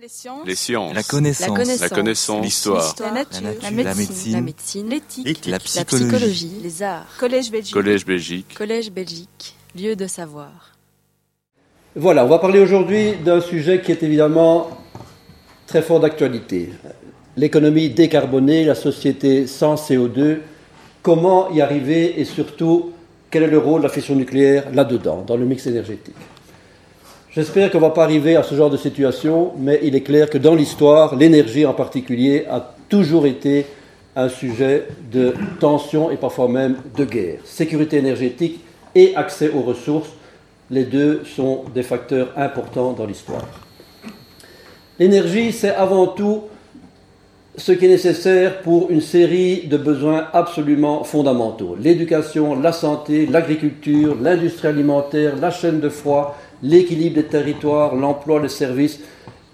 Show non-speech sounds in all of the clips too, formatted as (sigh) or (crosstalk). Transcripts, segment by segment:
Les sciences. Les sciences. La connaissance. La connaissance. L'histoire. La nature. La La nature. médecine. La médecine. L'éthique. La La psychologie. psychologie, les arts. Collège Belgique. Collège Belgique. Collège Belgique, lieu de savoir. Voilà, on va parler aujourd'hui d'un sujet qui est évidemment très fort d'actualité. L'économie décarbonée, la société sans CO2, comment y arriver et surtout quel est le rôle de la fission nucléaire là-dedans, dans le mix énergétique? J'espère qu'on ne va pas arriver à ce genre de situation, mais il est clair que dans l'histoire, l'énergie en particulier a toujours été un sujet de tension et parfois même de guerre. Sécurité énergétique et accès aux ressources, les deux sont des facteurs importants dans l'histoire. L'énergie, c'est avant tout ce qui est nécessaire pour une série de besoins absolument fondamentaux. L'éducation, la santé, l'agriculture, l'industrie alimentaire, la chaîne de froid, l'équilibre des territoires, l'emploi, les services.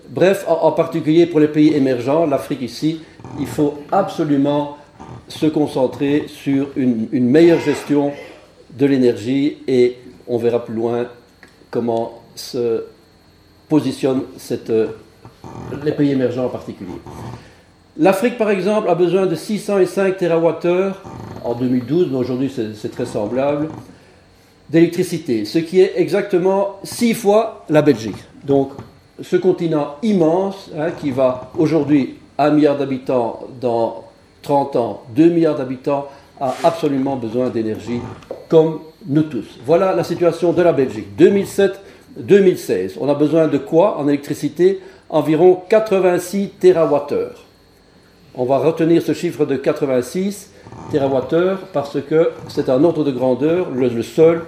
Bref, en, particulier pour les pays émergents, l'Afrique ici, il faut absolument se concentrer sur une, meilleure gestion de l'énergie et on verra plus loin comment se positionnent cette, euh, les pays émergents en particulier. L'Afrique, par exemple, a besoin de 605 TWh en 2012, mais aujourd'hui c'est très semblable, d'électricité, ce qui est exactement six fois la Belgique. Donc, ce continent immense, hein, qui va aujourd'hui 1 milliard d'habitants dans 30 ans, 2 milliards d'habitants, a absolument besoin d'énergie, comme nous tous. Voilà la situation de la Belgique. 2007-2016. On a besoin de quoi en électricité? Environ 86 TWh. On va retenir ce chiffre de 86 TWh parce que c'est un ordre de grandeur, le, seul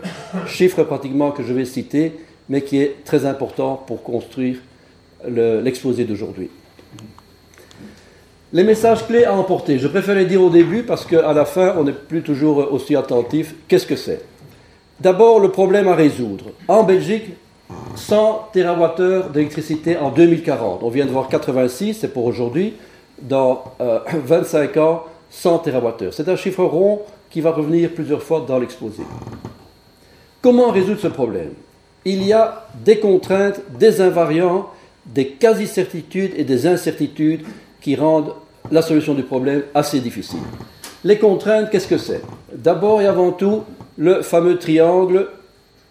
chiffre pratiquement que je vais citer, mais qui est très important pour construire le- l'exposé d'aujourd'hui. Les messages clés à emporter. Je préfère les dire au début parce qu'à la fin, on n'est plus toujours aussi attentif. Qu'est-ce que c'est? D'abord, le problème à résoudre. En Belgique, 100 TWh d'électricité en 2040. On vient de voir 86, c'est pour aujourd'hui. Dans euh, (clears throat) 25 ans, 100 TWh. C'est un chiffre rond qui va revenir plusieurs fois dans l'exposé. Comment résoudre ce problème? Il y a des contraintes, des invariants, des quasi-certitudes et des incertitudes qui rendent la solution du problème assez difficile. Les contraintes, qu'est-ce que c'est? D'abord et avant tout, le fameux triangle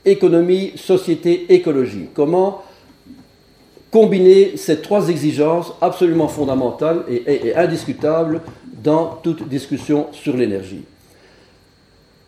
économie, société, écologie. Comment combiner ces trois exigences absolument fondamentales et, indiscutables dans toute discussion sur l'énergie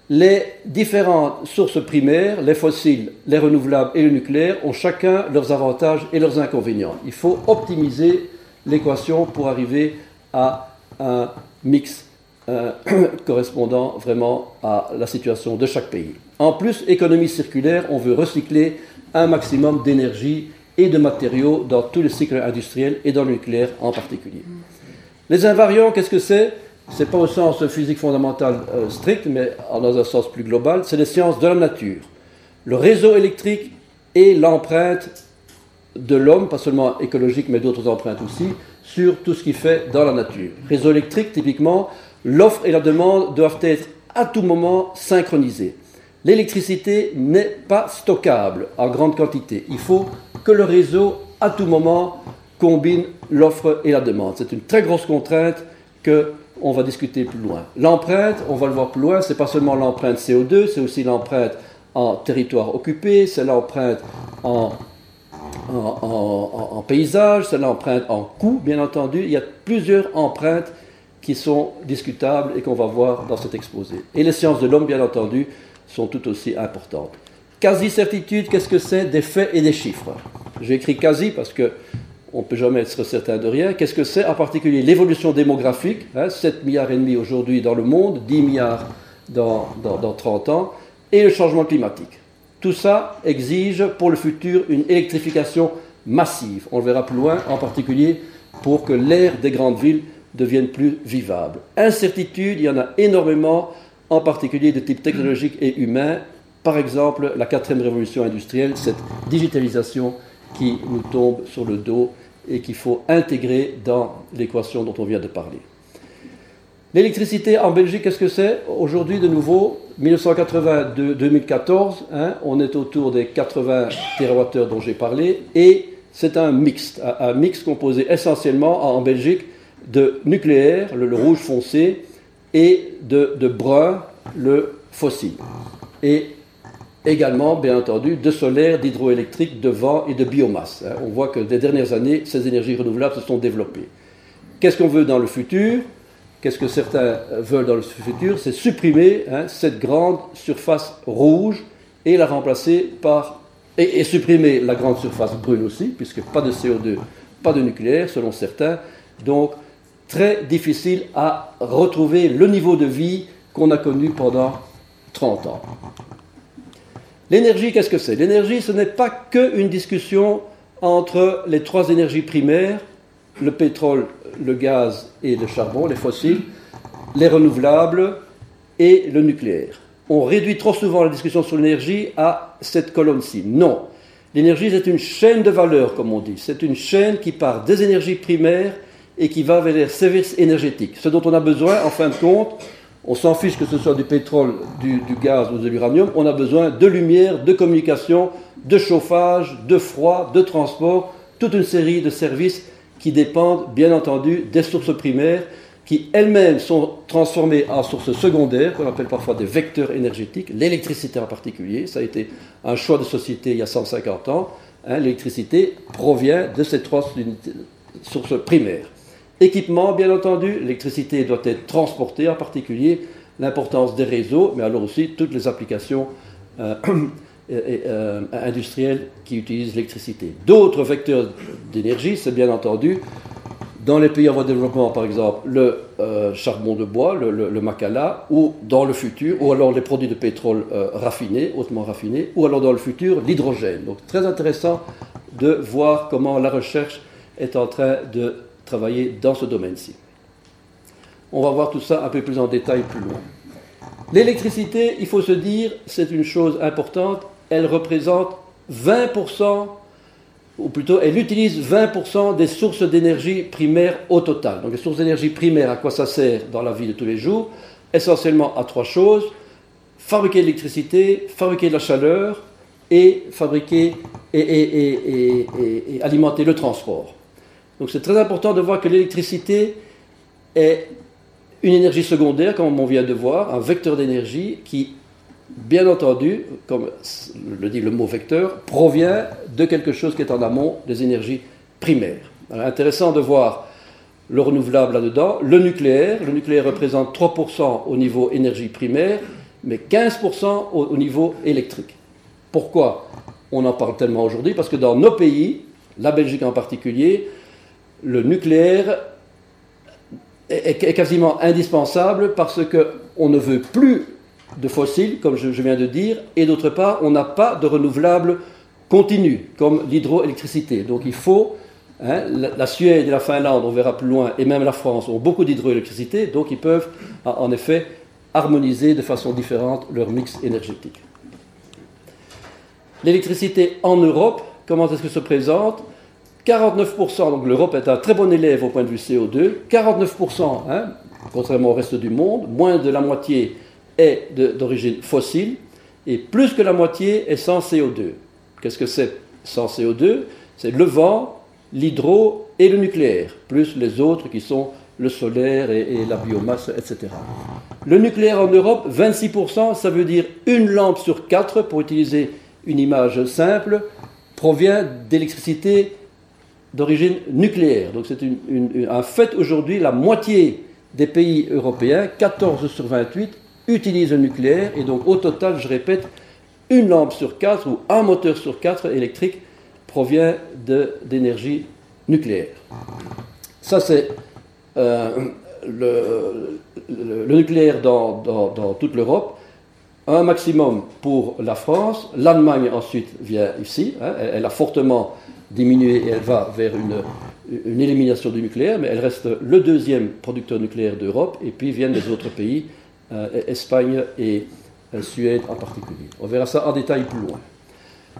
les différentes sources primaires, les fossiles, les renouvelables et le nucléaire, ont chacun leurs avantages et leurs inconvénients. Il faut optimiser l'équation pour arriver à un mix euh, (coughs) correspondant vraiment à la situation de chaque pays. En plus, économie circulaire, on veut recycler un maximum d'énergie et de matériaux dans tous les cycles industriels et dans le nucléaire en particulier. Les invariants, qu'est-ce que c'est? C'est pas au sens physique fondamental euh, strict, mais dans un sens plus global, c'est les sciences de la nature. Le réseau électrique et l'empreinte de l'homme, pas seulement écologique, mais d'autres empreintes aussi, sur tout ce qu'il fait dans la nature. Réseau électrique, typiquement, l'offre et la demande doivent être à tout moment synchronisées. L'électricité n'est pas stockable en grande quantité. Il faut que le réseau, à tout moment, combine l'offre et la demande. C'est une très grosse contrainte que on va discuter plus loin. L'empreinte, on va le voir plus loin, c'est pas seulement l'empreinte CO2, c'est aussi l'empreinte en territoire occupé, c'est l'empreinte en, en, paysage, c'est l'empreinte en coût, bien entendu. Il y a plusieurs empreintes qui sont discutables et qu'on va voir dans cet exposé. Et les sciences de l'homme, bien entendu, sont tout aussi importantes. Quasi-certitude, qu'est-ce que c'est Des faits et des chiffres? J'ai écrit quasi parce que on ne peut jamais être certain de rien. Qu'est-ce que c'est En particulier? L'évolution démographique, hein, 7 milliards et demi aujourd'hui dans le monde, 10 milliards dans, dans, dans 30 ans, et le changement climatique. Tout ça exige pour le futur une électrification massive. On le verra plus loin, en particulier pour que l'air des grandes villes devienne plus vivable. Incertitude, il y en a énormément, en particulier de type technologique et humain. Par exemple, la quatrième révolution industrielle, cette digitalisation qui nous tombe sur le dos et qu'il faut intégrer dans l'équation dont on vient de parler. L'électricité en Belgique, qu'est-ce que c'est Aujourd'hui, de nouveau, 1982-2014, hein, on est autour des 80 TWh dont j'ai parlé, et c'est un mixte, un, mix composé essentiellement en Belgique de nucléaire, le, rouge foncé, et de, brun, le fossile. Également, bien entendu, de solaire, d'hydroélectrique, de vent et de biomasse. Hein. On voit que des dernières années, ces énergies renouvelables se sont développées. Qu'est-ce qu'on veut dans le futur? Qu'est-ce que certains veulent dans le futur? C'est supprimer hein, cette grande surface rouge et la remplacer par. Et, supprimer la grande surface brune aussi, puisque pas de CO2, pas de nucléaire, selon certains. Donc, très difficile à retrouver le niveau de vie qu'on a connu pendant 30 ans. L'énergie, qu'est-ce que c'est? L'énergie, ce n'est pas qu'une discussion entre les trois énergies primaires, le pétrole, le gaz et le charbon, les fossiles, les renouvelables et le nucléaire. On réduit trop souvent la discussion sur l'énergie à cette colonne-ci. Non. L'énergie, c'est une chaîne de valeur, comme on dit. C'est une chaîne qui part des énergies primaires et qui va vers les services énergétiques. Ce dont on a besoin, en fin de compte, on s'en fiche que ce soit du pétrole, du, gaz ou de l'uranium, on a besoin de lumière, de communication, de chauffage, de froid, de transport, toute une série de services qui dépendent bien entendu des sources primaires qui elles-mêmes sont transformées en sources secondaires, qu'on appelle parfois des vecteurs énergétiques, l'électricité en particulier, ça a été un choix de société il y a 150 ans, hein, l'électricité provient de ces trois sources primaires. Équipement, bien entendu, l'électricité doit être transportée, en particulier l'importance des réseaux, mais alors aussi toutes les applications euh, (clears throat) euh, industrielles qui utilisent l'électricité. D'autres vecteurs d'énergie, c'est bien entendu dans les pays en voie de développement, par exemple, le euh, charbon de bois, le, le, macala, ou dans le futur, ou alors les produits de pétrole raffinés, hautement raffinés, ou alors dans le futur, l'hydrogène. Donc très intéressant de voir comment la recherche est en train de travailler dans ce domaine-ci. On va voir tout ça un peu plus en détail plus loin. L'électricité, il faut se dire, c'est une chose importante, elle représente 20%, ou plutôt elle utilise 20% des sources d'énergie primaires au total. Donc les sources d'énergie primaires, à quoi ça sert dans la vie de tous les jours? Essentiellement à trois choses. Fabriquer l'électricité, fabriquer de la chaleur et fabriquer et alimenter le transport. Donc c'est très important de voir que l'électricité est une énergie secondaire, comme on vient de voir, un vecteur d'énergie qui, bien entendu, comme le dit le mot vecteur, provient de quelque chose qui est en amont des énergies primaires. Alors, intéressant de voir le renouvelable là-dedans, le nucléaire. Le nucléaire représente 3% au niveau énergie primaire, mais 15% au niveau électrique. Pourquoi on en parle tellement aujourd'hui? Parce que dans nos pays, la Belgique en particulier, le nucléaire est, quasiment indispensable parce qu'on ne veut plus de fossiles, comme je, viens de dire, et d'autre part, on n'a pas de renouvelables continus, comme l'hydroélectricité. Donc il faut, hein, la, Suède et la Finlande, on verra plus loin, et même la France ont beaucoup d'hydroélectricité, donc ils peuvent en effet harmoniser de façon différente leur mix énergétique. L'électricité en Europe, comment est-ce que se présente? 49%, donc l'Europe est un très bon élève au point de vue CO2, 49%, hein, contrairement au reste du monde, moins de la moitié est d'origine fossile, et plus que la moitié est sans CO2. Qu'est-ce que c'est sans CO2 C'est le vent, l'hydro et le nucléaire, plus les autres qui sont le solaire et, et, la biomasse, etc. Le nucléaire en Europe, 26%, ça veut dire une lampe sur quatre, pour utiliser une image simple, provient d'électricité d'origine nucléaire. Donc c'est un fait aujourd'hui, la moitié des pays européens, 14 sur 28, utilisent le nucléaire. Et donc au total, je répète, une lampe sur quatre ou un moteur sur quatre électrique provient d'énergie nucléaire. Ça c'est euh, le, nucléaire dans, toute l'Europe. Un maximum pour la France. L'Allemagne ensuite vient ici. Hein. elle, a fortement diminuer et elle va vers une, élimination du nucléaire, mais elle reste le deuxième producteur nucléaire d'Europe, et puis viennent les autres pays, euh, Espagne et euh, Suède en particulier. On verra ça en détail plus loin.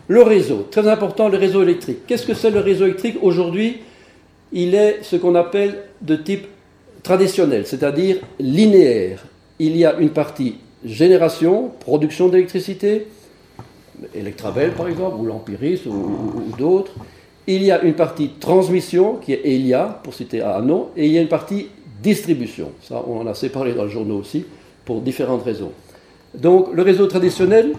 Le réseau, très important, le réseau électrique. Qu'est-ce que c'est le réseau électrique Aujourd'hui, il est ce qu'on appelle de type traditionnel, c'est-à-dire linéaire. Il y a une partie génération, production d'électricité, Electrabel par exemple, ou l'Empiris ou d'autres, il y a une partie transmission, qui est ELIA, pour citer un nom, et il y a une partie distribution. Ça, on en a assez parlé dans le journaux aussi, pour différentes raisons. Donc, le réseau traditionnel,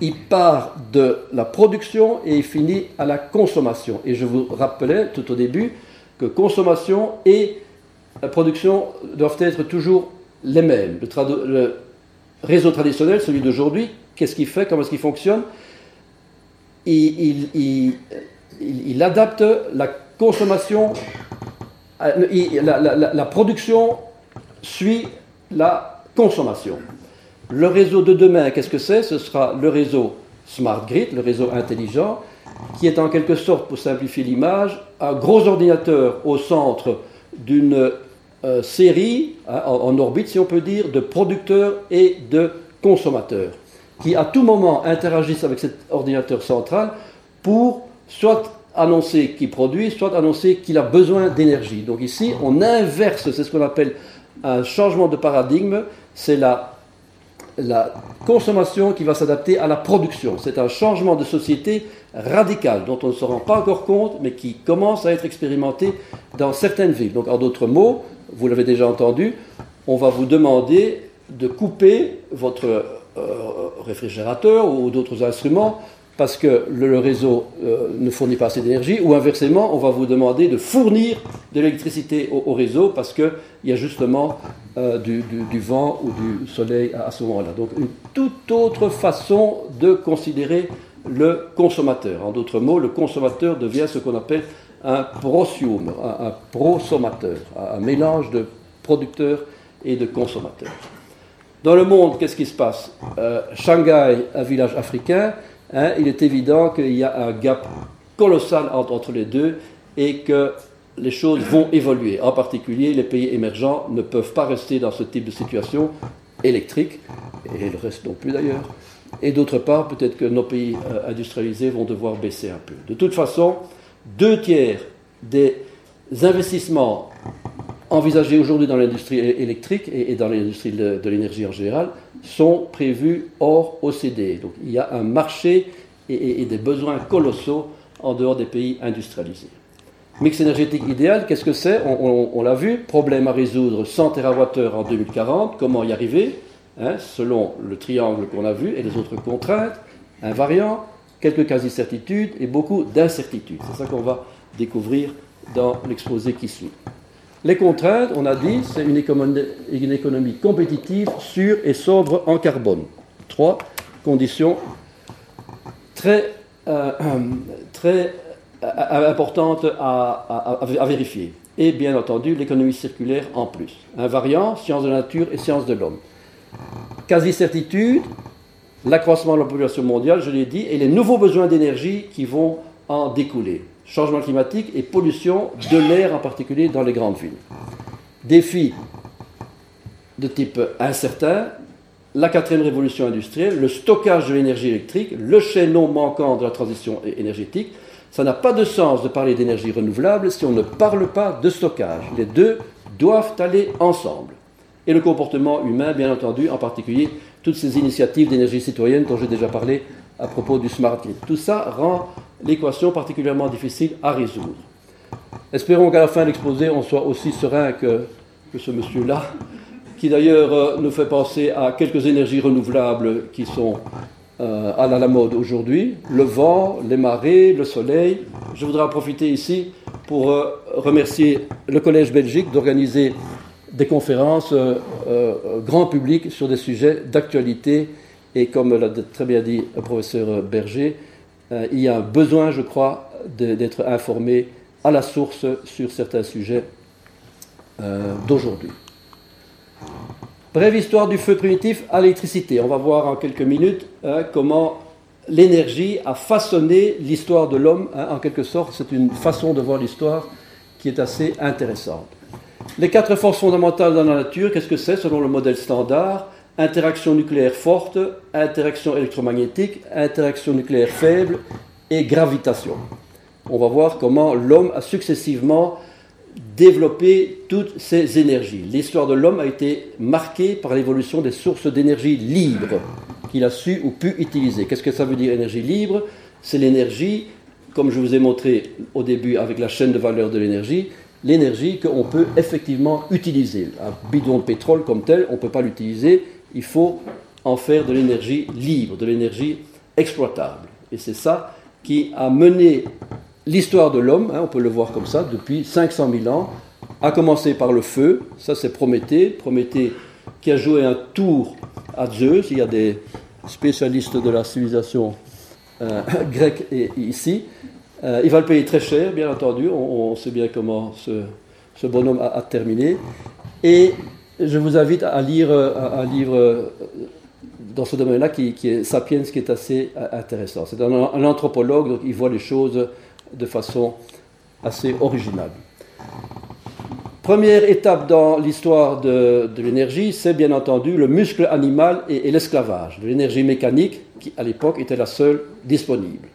il part de la production et il finit à la consommation. Et je vous rappelais tout au début que consommation et production doivent être toujours les mêmes. Le, réseau traditionnel, celui d'aujourd'hui, qu'est-ce qu'il fait Comment est-ce qu'il fonctionne? Adapte la consommation, euh, la, production suit la consommation. Le réseau de demain, qu'est-ce que c'est? Ce sera le réseau Smart Grid, le réseau intelligent, qui est en quelque sorte, pour simplifier l'image, un gros ordinateur au centre d'une euh, série, hein, en, orbite si on peut dire, de producteurs et de consommateurs, qui à tout moment interagissent avec cet ordinateur central pour soit annoncer qu'il produit, soit annoncer qu'il a besoin d'énergie. Donc ici, on inverse, c'est ce qu'on appelle un changement de paradigme, c'est la, consommation qui va s'adapter à la production. C'est un changement de société radical dont on ne se rend pas encore compte, mais qui commence à être expérimenté dans certaines villes. Donc en d'autres mots, vous l'avez déjà entendu, on va vous demander de couper votre euh, réfrigérateur ou d'autres instruments parce que le, réseau euh, ne fournit pas assez d'énergie, ou inversement, on va vous demander de fournir de l'électricité au, réseau parce qu'il y a justement euh, du, vent ou du soleil à, ce moment-là. Donc une toute autre façon de considérer le consommateur. En d'autres mots, le consommateur devient ce qu'on appelle un prosume, un, prosommateur, un mélange de producteurs et de consommateurs. Dans le monde, qu'est-ce qui se passe? Euh, Shanghai, un village africain, Hein, il est évident qu'il y a un gap colossal entre, les deux et que les choses vont évoluer. En particulier, les pays émergents ne peuvent pas rester dans ce type de situation électrique, et le reste non plus d'ailleurs. Et d'autre part, peut-être que nos pays euh, industrialisés vont devoir baisser un peu. De toute façon, deux tiers des investissements envisagés aujourd'hui dans l'industrie électrique et, dans l'industrie de l'énergie en général sont prévus hors OCDE. Donc il y a un marché et, des besoins colossaux en dehors des pays industrialisés. Mix énergétique idéal, qu'est-ce que c'est On, l'a vu, problème à résoudre 100 TWh en 2040, comment y arriver hein, Selon le triangle qu'on a vu et les autres contraintes, invariants, quelques quasi-certitudes et beaucoup d'incertitudes. C'est ça qu'on va découvrir dans l'exposé qui suit. Les contraintes, on a dit, c'est une économie, compétitive, sûre et sobre en carbone. Trois conditions très, euh, très euh, importantes à, vérifier. Et bien entendu, l'économie circulaire en plus. Invariant, sciences de la nature et sciences de l'homme. Quasi-certitude, l'accroissement de la population mondiale, je l'ai dit, et les nouveaux besoins d'énergie qui vont en découler changement climatique et pollution de l'air en particulier dans les grandes villes. Défis de type incertain, la quatrième révolution industrielle, le stockage de l'énergie électrique, le chaînon manquant de la transition énergétique. Ça n'a pas de sens de parler d'énergie renouvelable si on ne parle pas de stockage. Les deux doivent aller ensemble. Et le comportement humain, bien entendu, en particulier toutes ces initiatives d'énergie citoyenne dont j'ai déjà parlé à propos du smart grid. Tout ça rend l'équation particulièrement difficile à résoudre. Espérons qu'à la fin de l'exposé, on soit aussi serein que, ce monsieur-là, qui d'ailleurs euh, nous fait penser à quelques énergies renouvelables qui sont euh, à la mode aujourd'hui, le vent, les marées, le soleil. Je voudrais en profiter ici pour euh, remercier le Collège Belgique d'organiser des conférences grand public sur des sujets d'actualité et comme l'a très bien dit le professeur Berger, euh, il y a un besoin, je crois, d'être informé à la source sur certains sujets euh, d'aujourd'hui. Brève histoire du feu primitif à l'électricité. On va voir en quelques minutes hein, comment l'énergie a façonné l'histoire de l'homme. Hein, en quelque sorte, c'est une façon de voir l'histoire qui est assez intéressante. Les quatre forces fondamentales dans la nature, qu'est-ce que c'est selon le modèle standard? Interaction nucléaire forte, interaction électromagnétique, interaction nucléaire faible et gravitation. On va voir comment l'homme a successivement développé toutes ces énergies. L'histoire de l'homme a été marquée par l'évolution des sources d'énergie libre qu'il a su ou pu utiliser. Qu'est-ce que ça veut dire énergie libre? C'est l'énergie comme je vous ai montré au début avec la chaîne de valeur de l'énergie, l'énergie qu'on peut effectivement utiliser. Un bidon de pétrole comme tel, on ne peut pas l'utiliser, il faut en faire de l'énergie libre, de l'énergie exploitable. Et c'est ça qui a mené l'histoire de l'homme, hein, on peut le voir comme ça, depuis 500 000 ans, à commencer par le feu, ça c'est Prométhée, Prométhée qui a joué un tour à Zeus, il y a des spécialistes de la civilisation euh, (laughs) grecque ici, euh, il va le payer très cher, bien entendu, on, sait bien comment ce, bonhomme a, terminé, et je vous invite à lire un livre dans ce domaine-là qui, est Sapiens, qui est assez intéressant. C'est un, un, anthropologue, donc il voit les choses de façon assez originale. Première étape dans l'histoire de, l'énergie, c'est bien entendu le muscle animal et, l'esclavage, de l'énergie mécanique qui à l'époque était la seule disponible.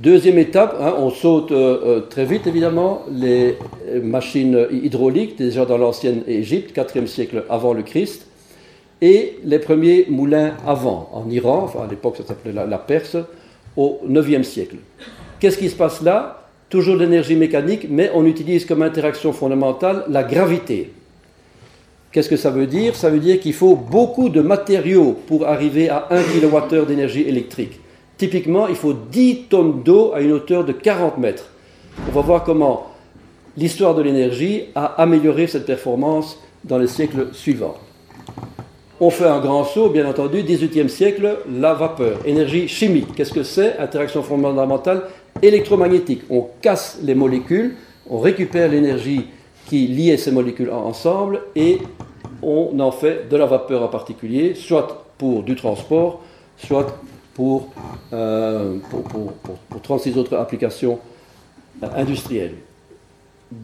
Deuxième étape, hein, on saute euh, euh, très vite évidemment, les machines hydrauliques, déjà dans l'ancienne Égypte, 4e siècle avant le Christ, et les premiers moulins avant, en Iran, à l'époque ça s'appelait la, Perse, au 9e siècle. Qu'est-ce qui se passe là? Toujours l'énergie mécanique, mais on utilise comme interaction fondamentale la gravité. Qu'est-ce que ça veut dire? Ça veut dire qu'il faut beaucoup de matériaux pour arriver à 1 kWh d'énergie électrique. Typiquement, il faut 10 tonnes d'eau à une hauteur de 40 mètres. On va voir comment l'histoire de l'énergie a amélioré cette performance dans les siècles suivants. On fait un grand saut, bien entendu, 18e siècle, la vapeur, énergie chimique. Qu'est-ce que c'est? Interaction fondamentale électromagnétique. On casse les molécules, on récupère l'énergie qui liait ces molécules ensemble et on en fait de la vapeur en particulier, soit pour du transport, soit pour, euh, pour, 36 autres applications euh, industrielles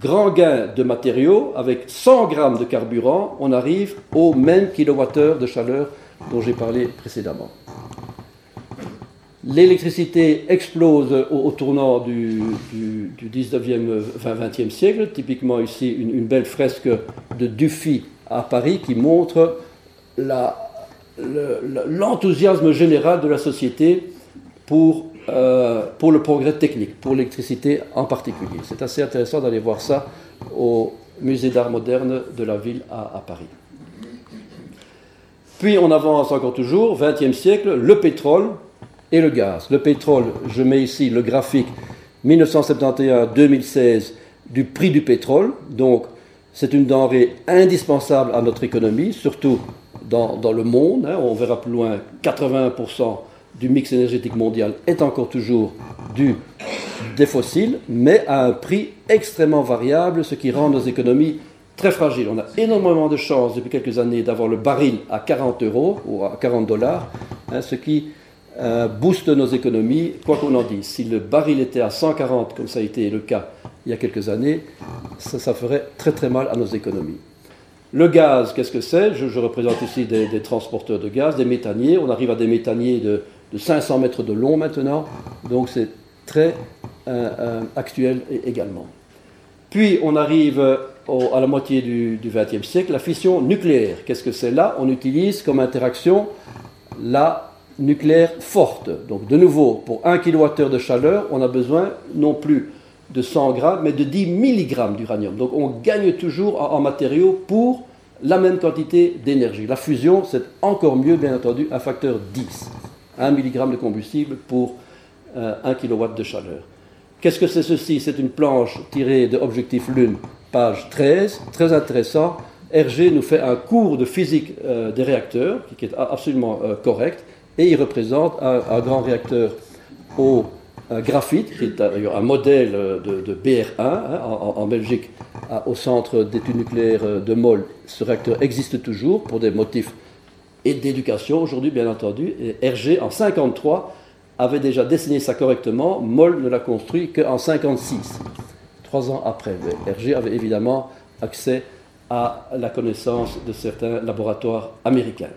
grand gain de matériaux, avec 100 grammes de carburant, on arrive au même kilowattheure de chaleur dont j'ai parlé précédemment. L'électricité explose au, tournant du, 19e, 20e siècle. Typiquement ici, une, belle fresque de Dufy à Paris qui montre l'enthousiasme général de la société pour euh, pour le progrès technique, pour l'électricité en particulier. C'est assez intéressant d'aller voir ça au musée d'art moderne de la ville à, Paris. Puis on avance encore toujours, 20e siècle, le pétrole et le gaz. Le pétrole, je mets ici le graphique 1971-2016 du prix du pétrole. Donc c'est une denrée indispensable à notre économie, surtout dans, le monde. Hein. on verra plus loin 80% du mix énergétique mondial est encore toujours du, des fossiles, mais à un prix extrêmement variable, ce qui rend nos économies très fragiles. On a énormément de chance depuis quelques années d'avoir le baril à 40 euros ou à 40 dollars, hein, ce qui euh, booste nos économies, quoi qu'on en dise. Si le baril était à 140, comme ça a été le cas il y a quelques années, ça, ferait très très mal à nos économies. Le gaz, qu'est-ce que c'est? Je, représente ici des, transporteurs de gaz, des méthaniers. On arrive à des méthaniers de de 500 mètres de long maintenant, donc c'est très euh, euh, actuel également. Puis on arrive à la moitié du XXe siècle, la fission nucléaire. Qu'est-ce que c'est? Là On utilise comme interaction la nucléaire forte. Donc de nouveau, pour 1 kWh de chaleur, on a besoin non plus de 100 grammes, mais de 10 mg d'uranium. Donc on gagne toujours en, en matériaux pour la même quantité d'énergie. La fusion, c'est encore mieux, bien entendu, un facteur 10. 1 mg de combustible pour 1 euh, kW de chaleur. Qu'est-ce que c'est ceci? C'est une planche tirée de Objectif Lune, page 13, très intéressant. Hergé nous fait un cours de physique euh, des réacteurs, qui est absolument euh, correct, et il représente un, grand réacteur au graphite, qui est un modèle de, BR1 hein, en, Belgique, au centre d'études nucléaires de Moll. Ce réacteur existe toujours pour des motifs et d'éducation aujourd'hui, bien entendu. Et Hergé, en 1953, avait déjà dessiné ça correctement. Moll ne l'a construit qu'en 1956, trois ans après. Hergé avait évidemment accès à la connaissance de certains laboratoires américains.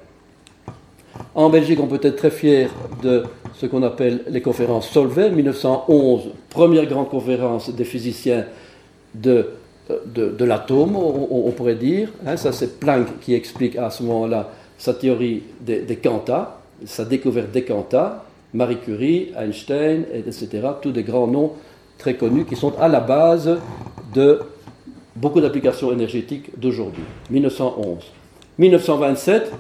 En Belgique, on peut être très fier de ce qu'on appelle les conférences Solvay. 1911, première grande conférence des physiciens de, de, l'atome, on, pourrait dire. Hein, ça, c'est Planck qui explique à ce moment-là sa théorie des, des sa découverte des quantas, Marie Curie, Einstein, etc. Tous des grands noms très connus qui sont à la base de beaucoup d'applications énergétiques d'aujourd'hui. 1911. 1927,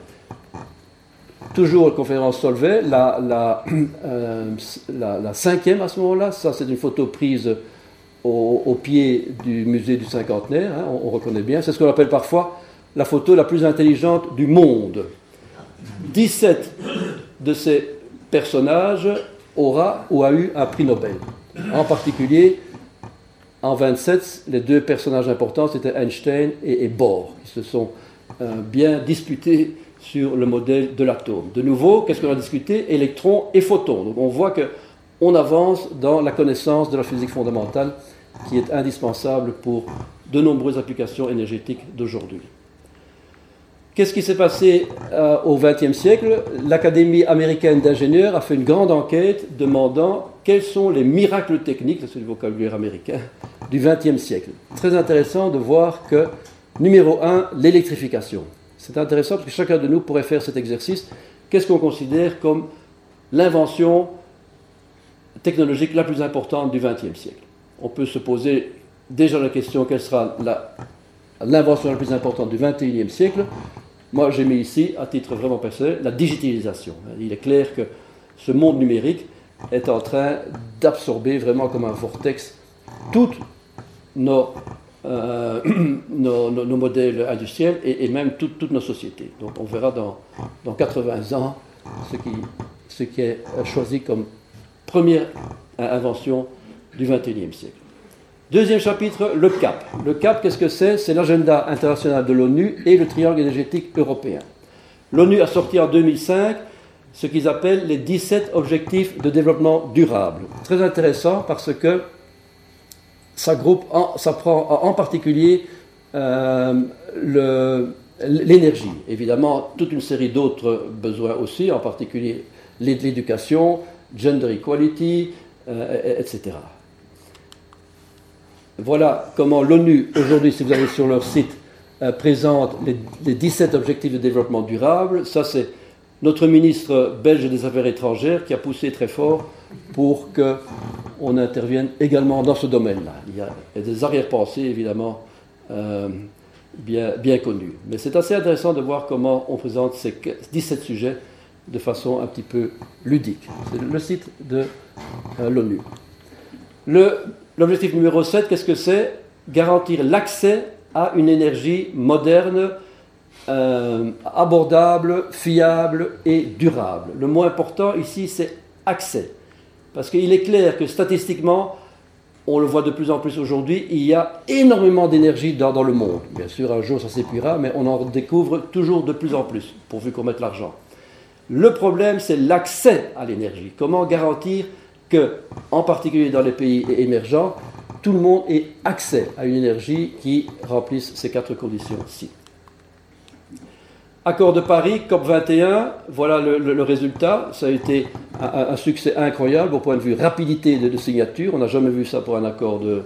toujours conférence Solvay, la, (clears throat) euh, la, la, cinquième à ce moment-là, ça c'est une photo prise au, pied du musée du cinquantenaire, hein, on, reconnaît bien, c'est ce qu'on appelle parfois la photo la plus intelligente du monde. 17 de ces personnages aura ou a eu un prix Nobel. En particulier, en 27, les deux personnages importants, c'était Einstein et, Bohr, qui se sont euh, bien disputés sur le modèle de l'atome. De nouveau, qu'est-ce qu'on a discuté? Électrons et photons. Donc on voit qu'on avance dans la connaissance de la physique fondamentale qui est indispensable pour de nombreuses applications énergétiques d'aujourd'hui. Qu'est-ce qui s'est passé euh, au XXe siècle? L'Académie américaine d'ingénieurs a fait une grande enquête demandant quels sont les miracles techniques, c'est le vocabulaire américain, du XXe siècle. Très intéressant de voir que, numéro un, l'électrification. C'est intéressant parce que chacun de nous pourrait faire cet exercice. Qu'est-ce qu'on considère comme l'invention technologique la plus importante du XXe siècle? On peut se poser déjà la question quelle sera l'invention la, plus importante du XXIe siècle? Moi, j'ai mis ici, à titre vraiment personnel, la digitalisation. Il est clair que ce monde numérique est en train d'absorber vraiment comme un vortex tous nos, euh, (clears throat) nos, modèles industriels et, même toutes nos sociétés. Donc on verra dans, dans 80 ans ce qui, ce qui est choisi comme première invention du XXIe siècle. Deuxième chapitre, le CAP. Le CAP, qu'est-ce que c'est? C'est l'agenda international de l'ONU et le triangle énergétique européen. L'ONU a sorti en 2005 ce qu'ils appellent les 17 objectifs de développement durable. Très intéressant parce que ça, groupe ça prend en particulier euh, l'énergie. Évidemment, toute une série d'autres besoins aussi, en particulier l'éducation, gender equality, euh, etc. Voilà comment l'ONU, aujourd'hui, si vous allez sur leur site, euh, présente les, 17 objectifs de développement durable. Ça, c'est notre ministre belge des Affaires étrangères qui a poussé très fort pour qu'on intervienne également dans ce domaine-là. Il, y a des arrière-pensées, évidemment, euh, bien, connues. Mais c'est assez intéressant de voir comment on présente ces 17 sujets de façon un petit peu ludique. C'est le site de euh, l'ONU. L'objectif numéro 7, qu'est-ce que c'est? Garantir l'accès à une énergie moderne, euh, abordable, fiable et durable. Le mot important ici, c'est accès. Parce qu'il est clair que statistiquement, on le voit de plus en plus aujourd'hui, il y a énormément d'énergie dans, le monde. Bien sûr, un jour ça s'épuira, mais on en découvre toujours de plus en plus, pourvu qu'on mette l'argent. Le problème, c'est l'accès à l'énergie. Comment garantir que, en particulier dans les pays émergents, tout le monde ait accès à une énergie qui remplisse ces quatre conditions-ci? Accord de Paris, COP21, voilà le, résultat. Ça a été un, succès incroyable au point de vue rapidité de, signature. On n'a jamais vu ça pour un accord de,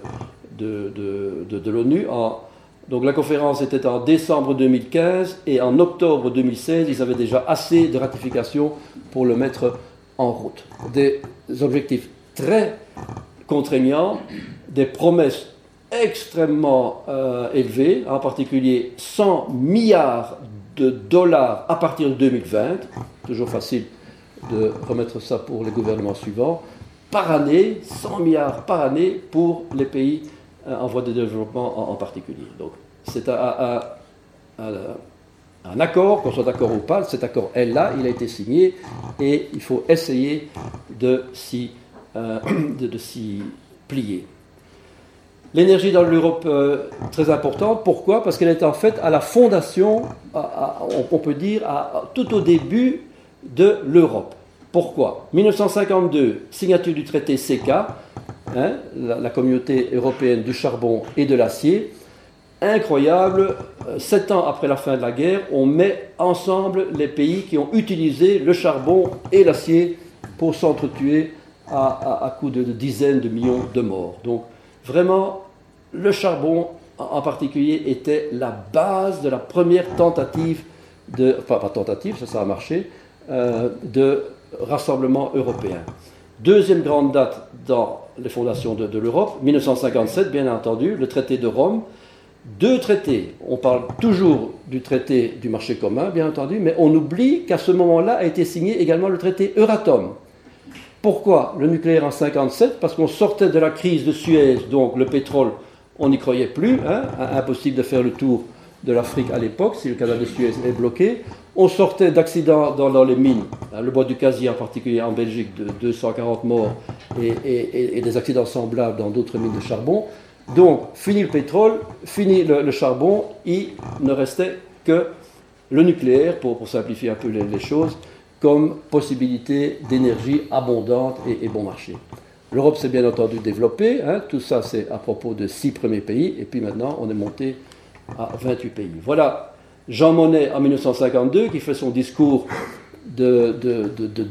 de, l'ONU. Donc la conférence était en décembre 2015 et en octobre 2016, ils avaient déjà assez de ratification pour le mettre en route. Des objectifs très contraignants, des promesses extrêmement euh, élevées, en particulier 100 milliards de dollars à partir de 2020, toujours facile de remettre ça pour les gouvernements suivants, par année, 100 milliards par année pour les pays euh, en voie de développement en, particulier. Donc c'est un, accord, qu'on soit d'accord ou pas, cet accord est là, il a été signé, et il faut essayer de s'y, euh, (clears throat) de, plier. L'énergie dans l'Europe, euh, très importante. Pourquoi? Parce qu'elle est en fait à la fondation, on peut dire, tout au début de l'Europe. Pourquoi? 1952, signature du traité CECA, hein, la communauté européenne du charbon et de l'acier incroyable, euh, sept ans après la fin de la guerre, on met ensemble les pays qui ont utilisé le charbon et l'acier pour s'entretuer à, coups de, dizaines de millions de morts. Donc vraiment, le charbon en particulier était la base de la première tentative de, enfin pas tentative, ça, a marché, euh, de rassemblement européen. Deuxième grande date dans les fondations de, l'Europe, 1957, bien entendu, le traité de Rome. Deux traités. On parle toujours du traité du marché commun, bien entendu, mais on oublie qu'à ce moment-là a été signé également le traité Euratom. Pourquoi le nucléaire en 1957 Parce qu'on sortait de la crise de Suez, donc le pétrole, on n'y croyait plus, hein, impossible de faire le tour de l'Afrique à l'époque, si le canal de Suez est bloqué. On sortait d'accidents dans, les mines, hein, le bois du casier en particulier en Belgique, de 240 morts et, des accidents semblables dans d'autres mines de charbon. Donc, fini le pétrole, fini le, charbon, il ne restait que le nucléaire, pour, simplifier un peu les, choses, comme possibilité d'énergie abondante et, bon marché. L'Europe s'est bien entendu développée, hein. tout ça c'est à propos de six premiers pays, et puis maintenant on est monté à 28 pays. Voilà Jean Monnet en 1952 qui fait son discours de,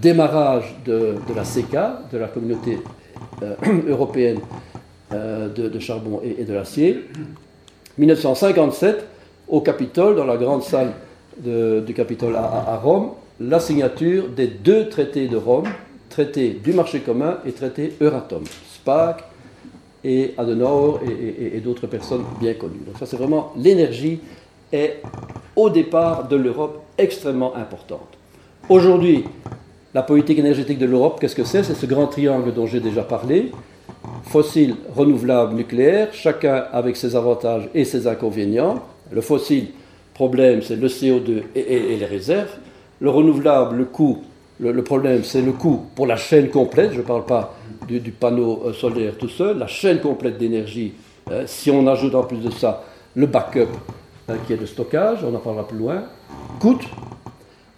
démarrage de, la CECA, de la communauté euh, (clears throat) européenne euh, de, charbon et, de l'acier. 1957, au Capitole, dans la grande salle du Capitole à, Rome, la signature des deux traités de Rome, traité du marché commun et traité Euratom, SPAC et Adenauer et, d'autres personnes bien connues. Donc ça c'est vraiment l'énergie est au départ de l'Europe extrêmement importante. Aujourd'hui, la politique énergétique de l'Europe, qu'est-ce que c'est? C'est ce grand triangle dont j'ai déjà parlé. Fossile, renouvelable, nucléaire, chacun avec ses avantages et ses inconvénients. Le fossile, problème, c'est le CO2 et, les réserves. Le renouvelable, le coût, le, problème, c'est le coût pour la chaîne complète. Je ne parle pas du, panneau euh, solaire tout seul. La chaîne complète d'énergie, euh, si on ajoute en plus de ça le backup, Hein, qui est de stockage, on en parlera plus loin, coûte,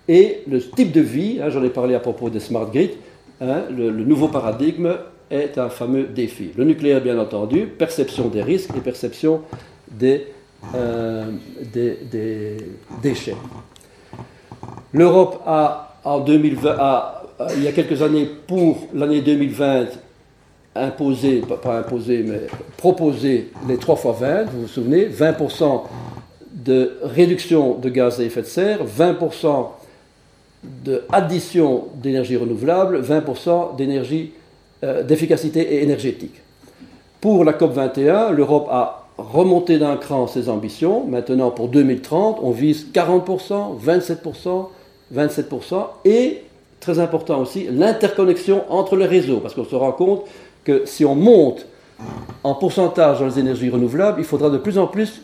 et le type de vie, hein, j'en ai parlé à propos des smart grids, hein, le, nouveau paradigme est un fameux défi. Le nucléaire, bien entendu, perception des risques et perception des, euh, des, déchets. L'Europe a, en 2020, il y a quelques années, pour l'année 2020, imposé, pas imposé, mais proposé les 3 fois 20, vous vous souvenez, 20% de réduction de gaz à effet de serre, 20% d'addition d'énergie renouvelable, 20% d'énergie euh, d'efficacité énergétique. Pour la COP21, l'Europe a remonté d'un cran ses ambitions. Maintenant, pour 2030, on vise 40%, 27%, 27%, et, très important aussi, l'interconnexion entre les réseaux, parce qu'on se rend compte que si on monte en pourcentage dans les énergies renouvelables, il faudra de plus en plus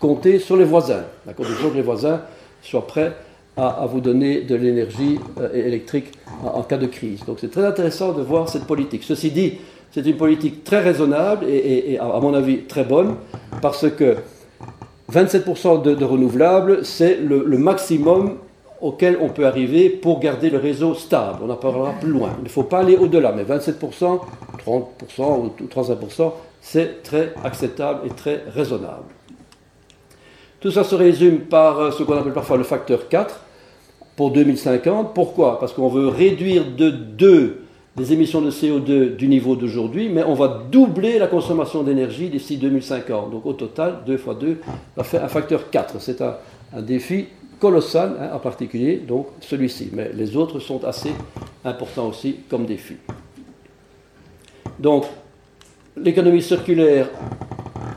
compter sur les voisins, la condition que les voisins soient prêts à, vous donner de l'énergie euh, électrique en, cas de crise. Donc c'est très intéressant de voir cette politique. Ceci dit, c'est une politique très raisonnable et, à mon avis très bonne parce que 27% de, renouvelables, c'est le, maximum auquel on peut arriver pour garder le réseau stable. On en parlera plus loin. Il ne faut pas aller au-delà, mais 27%, 30% ou 35%, c'est très acceptable et très raisonnable. Tout ça se résume par euh, ce qu'on appelle parfois le facteur 4 pour 2050. Pourquoi? Parce qu'on veut réduire de 2 les émissions de CO2 du niveau d'aujourd'hui, mais on va doubler la consommation d'énergie d'ici 2050. Donc au total, 2 fois 2 va faire un facteur 4. C'est un, défi colossal, hein, en particulier donc celui-ci. Mais les autres sont assez importants aussi comme défi. Donc l'économie circulaire,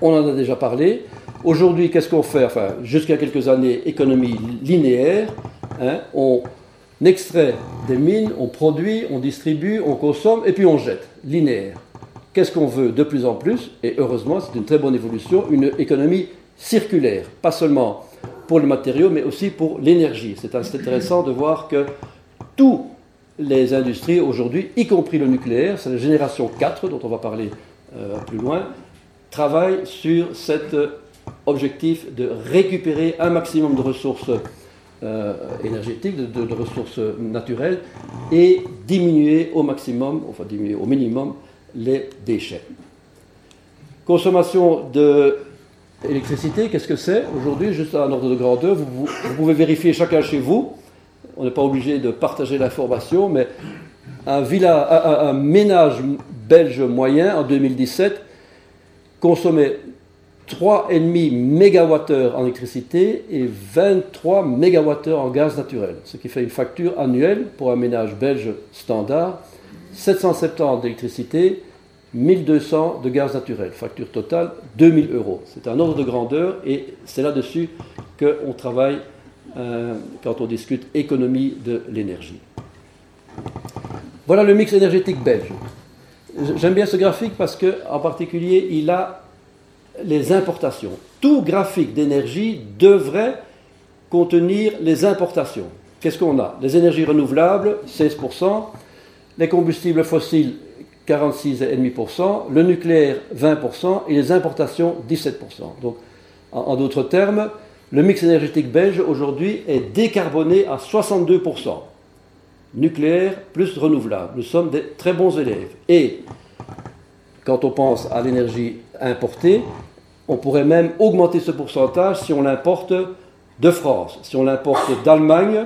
on en a déjà parlé. Aujourd'hui, qu'est-ce qu'on fait? Enfin, jusqu'à quelques années, économie linéaire. Hein, on extrait des mines, on produit, on distribue, on consomme et puis on jette. Linéaire. Qu'est-ce qu'on veut de plus en plus? Et heureusement, c'est une très bonne évolution, une économie circulaire. Pas seulement pour le matériau, mais aussi pour l'énergie. C'est intéressant de voir que toutes les industries aujourd'hui, y compris le nucléaire, c'est la génération 4 dont on va parler euh, plus loin, travaillent sur cette objectif de récupérer un maximum de ressources euh, énergétiques, de, ressources naturelles, et diminuer au maximum, enfin diminuer au minimum, les déchets. Consommation d'électricité, qu'est-ce que c'est Aujourd'hui, juste un ordre de grandeur, vous, pouvez vérifier chacun chez vous. On n'est pas obligé de partager l'information, mais un, un ménage belge moyen en 2017 consommait 3,5 MWh en électricité et 23 MWh en gaz naturel, ce qui fait une facture annuelle pour un ménage belge standard 770 d'électricité, 1200 de gaz naturel, facture totale 2000 euros. C'est un ordre de grandeur et c'est là-dessus qu'on travaille euh, quand on discute économie de l'énergie. Voilà le mix énergétique belge. J'aime bien ce graphique parce qu'en particulier, il a les importations. Tout graphique d'énergie devrait contenir les importations. Qu'est-ce qu'on a? Les énergies renouvelables, 16%, les combustibles fossiles, 46,5%, le nucléaire, 20%, et les importations, 17%. Donc, en, d'autres termes, le mix énergétique belge aujourd'hui est décarboné à 62%. Nucléaire plus renouvelable. Nous sommes des très bons élèves. Et quand on pense à l'énergie importée, on pourrait même augmenter ce pourcentage si on l'importe de France. Si on l'importe d'Allemagne,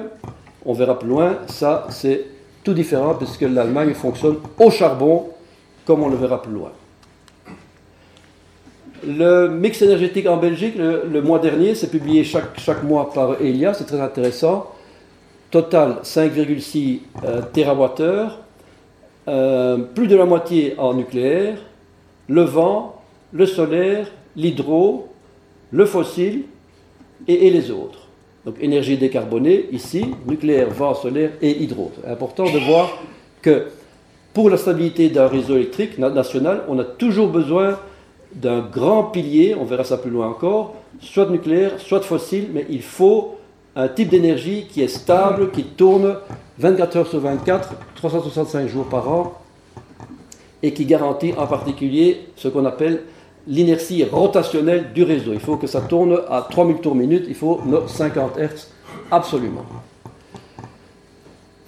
on verra plus loin, ça c'est tout différent puisque l'Allemagne fonctionne au charbon, comme on le verra plus loin. Le mix énergétique en Belgique, le, mois dernier, c'est publié chaque, chaque, mois par Elia, c'est très intéressant. Total 5,6 euh, TWh, euh, plus de la moitié en nucléaire, le vent, le solaire, l'hydro, le fossile et, les autres. Donc énergie décarbonée, ici, nucléaire, vent, solaire et hydro. C'est important de voir que pour la stabilité d'un réseau électrique national, on a toujours besoin d'un grand pilier, on verra ça plus loin encore, soit nucléaire, soit fossile, mais il faut un type d'énergie qui est stable, qui tourne 24 heures sur 24, 365 jours par an, et qui garantit en particulier ce qu'on appelle l'inertie rotationnelle du réseau. Il faut que ça tourne à 3000 tours minute, il faut 50 Hz absolument.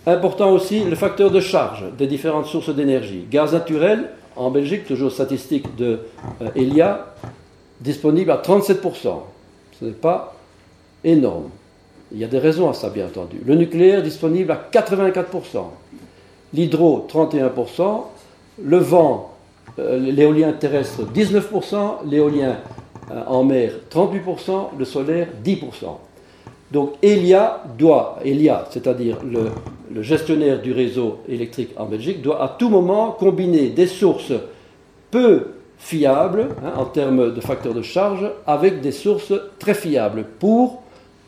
Important aussi le facteur de charge des différentes sources d'énergie. Gaz naturel, en Belgique, toujours statistique de euh, Elia, disponible à 37%. Ce n'est pas énorme. Il y a des raisons à ça, bien entendu. Le nucléaire disponible à 84%. L'hydro, 31%. Le vent, l'éolien terrestre 19%, l'éolien euh, en mer 38%, le solaire 10%. Donc Elia doit, Elia, c'est-à-dire le, gestionnaire du réseau électrique en Belgique, doit à tout moment combiner des sources peu fiables hein, en termes de facteurs de charge avec des sources très fiables pour,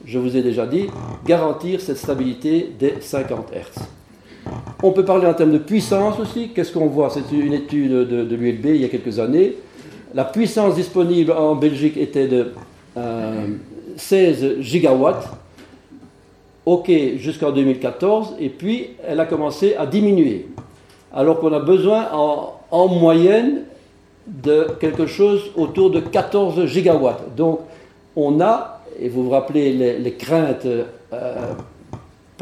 je vous ai déjà dit, garantir cette stabilité des 50 Hz. On peut parler en termes de puissance aussi. Qu'est-ce qu'on voit? C'est une étude de, l'ULB il y a quelques années. La puissance disponible en Belgique était de 16 euh, gigawatts. OK jusqu'en 2014. Et puis, elle a commencé à diminuer. Alors qu'on a besoin en, moyenne de quelque chose autour de 14 gigawatts. Donc, on a, et vous vous rappelez les, craintes euh,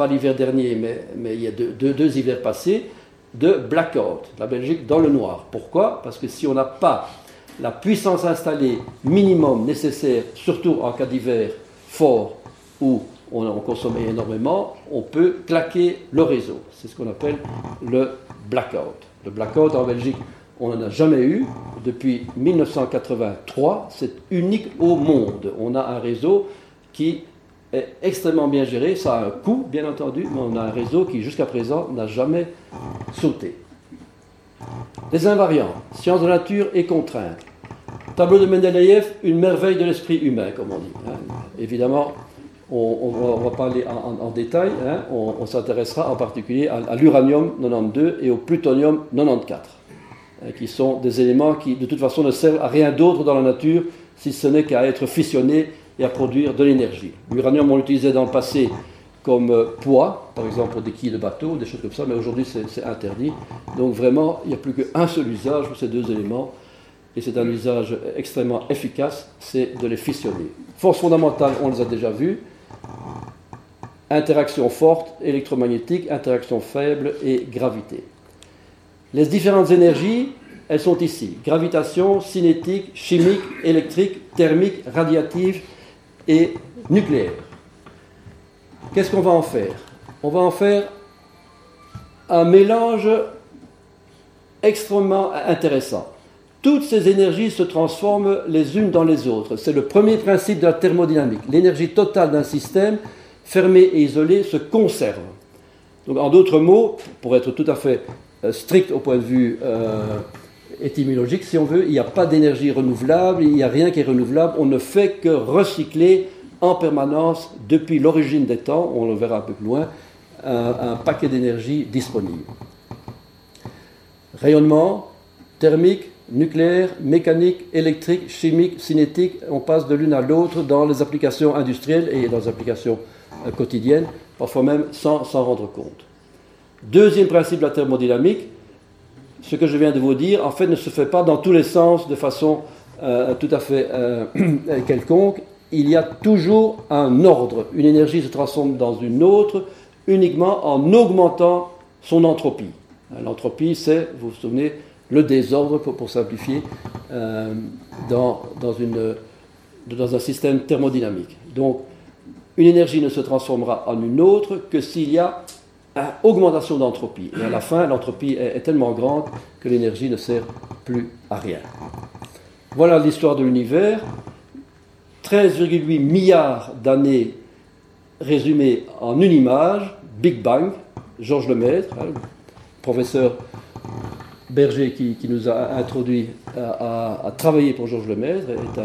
l'hiver dernier, mais, il y a deux, deux, hivers passés, de blackout, la Belgique dans le noir. Pourquoi? Parce que si on n'a pas la puissance installée minimum nécessaire, surtout en cas d'hiver fort où on, on consomme énormément, on peut claquer le réseau. C'est ce qu'on appelle le blackout. Le blackout en Belgique, on n'en a jamais eu depuis 1983. C'est unique au monde. On a un réseau qui est extrêmement bien géré. Ça a un coût, bien entendu, mais on a un réseau qui, jusqu'à présent, n'a jamais sauté. Les invariants, sciences de la nature et contraintes. Tableau de Mendeleïev, une merveille de l'esprit humain, comme on dit. Hein. Évidemment, on, va, parler en, détail. Hein. On, s'intéressera en particulier à, l'uranium 92 et au plutonium 94, hein, qui sont des éléments qui, de toute façon, ne servent à rien d'autre dans la nature, si ce n'est qu'à être fusionnés à produire de l'énergie. L'uranium, on l'utilisait dans le passé comme euh, poids, par exemple des quilles de bateau, des choses comme ça, mais aujourd'hui c'est interdit. Donc vraiment, il n'y a plus qu'un seul usage pour ces deux éléments, et c'est un usage extrêmement efficace, c'est de les fissionner. Force fondamentale, on les a déjà vues. Interaction forte, électromagnétique, interaction faible et gravité. Les différentes énergies, elles sont ici. Gravitation, cinétique, chimique, électrique, thermique, radiative, nucléaire. Qu'est-ce qu'on va en faire? On va en faire un mélange extrêmement intéressant. toutes ces énergies se transforment les unes dans les autres. C'est le premier principe de la thermodynamique. L'énergie totale d'un système fermé et isolé se conserve. Donc, en d'autres mots, pour être tout à fait euh, strict au point de vue euh, étymologique, si on veut, il n'y a pas d'énergie renouvelable, il n'y a rien qui est renouvelable, on ne fait que recycler en permanence, depuis l'origine des temps, on le verra un peu plus loin, un, paquet d'énergie disponible. Rayonnement, thermique, nucléaire, mécanique, électrique, chimique, cinétique, on passe de l'une à l'autre dans les applications industrielles et dans les applications euh, quotidiennes, parfois même sans s'en rendre compte. Deuxième principe de la thermodynamique, ce que je viens de vous dire, en fait, ne se fait pas dans tous les sens de façon euh, tout à fait (clears throat) euh, quelconque. Il y a toujours un ordre. Une énergie se transforme dans une autre uniquement en augmentant son entropie. L'entropie, c'est, vous vous souvenez, le désordre, pour, simplifier, euh, dans un système thermodynamique. Donc, une énergie ne se transformera en une autre que s'il y a une augmentation d'entropie. Et à la fin, l'entropie est, tellement grande que l'énergie ne sert plus à rien. Voilà l'histoire de l'univers. 13,8 milliards d'années résumées en une image, Big Bang, Georges Lemaître, hein, professeur Berger qui, nous a introduit à, travailler pour Georges Lemaître, est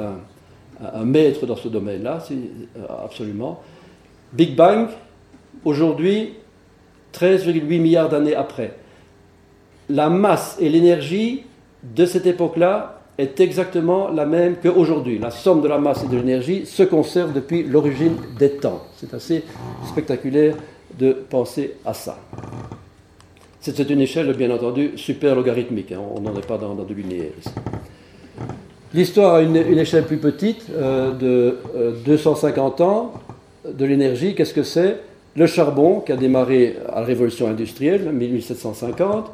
un, maître dans ce domaine-là, euh, absolument. Big Bang, aujourd'hui, 13,8 milliards d'années après. La masse et l'énergie de cette époque-là est exactement la même qu'aujourd'hui. La somme de la masse et de l'énergie se conserve depuis l'origine des temps. C'est assez spectaculaire de penser à ça. C'est une échelle, bien entendu, super logarithmique. Hein. on n'en est pas dans, dans du linéaire L'histoire a une, échelle plus petite, euh, de 250 euh, ans, de l'énergie. Qu'est-ce que c'est? Le charbon, qui a démarré à la révolution industrielle, 1750.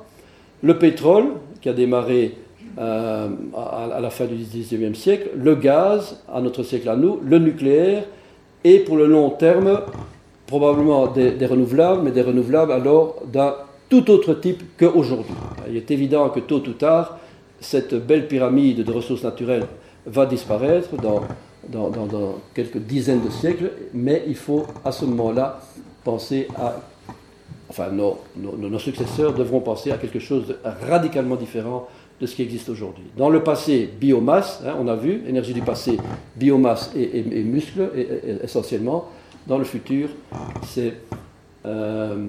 Le pétrole, qui a démarré euh, à, la fin du XIXe siècle. Le gaz, à notre siècle à nous. Le nucléaire. Et pour le long terme, probablement des, renouvelables, mais des renouvelables alors d'un tout autre type qu'aujourd'hui. Il est évident que tôt ou tard, cette belle pyramide de ressources naturelles va disparaître dans, quelques dizaines de siècles, mais il faut à ce moment-là penser à... Enfin, nos, nos, successeurs devront penser à quelque chose de radicalement différent de ce qui existe aujourd'hui. Dans le passé, biomasse, hein, on a vu, énergie du passé, biomasse et, et, muscles essentiellement. Dans le futur, c'est euh,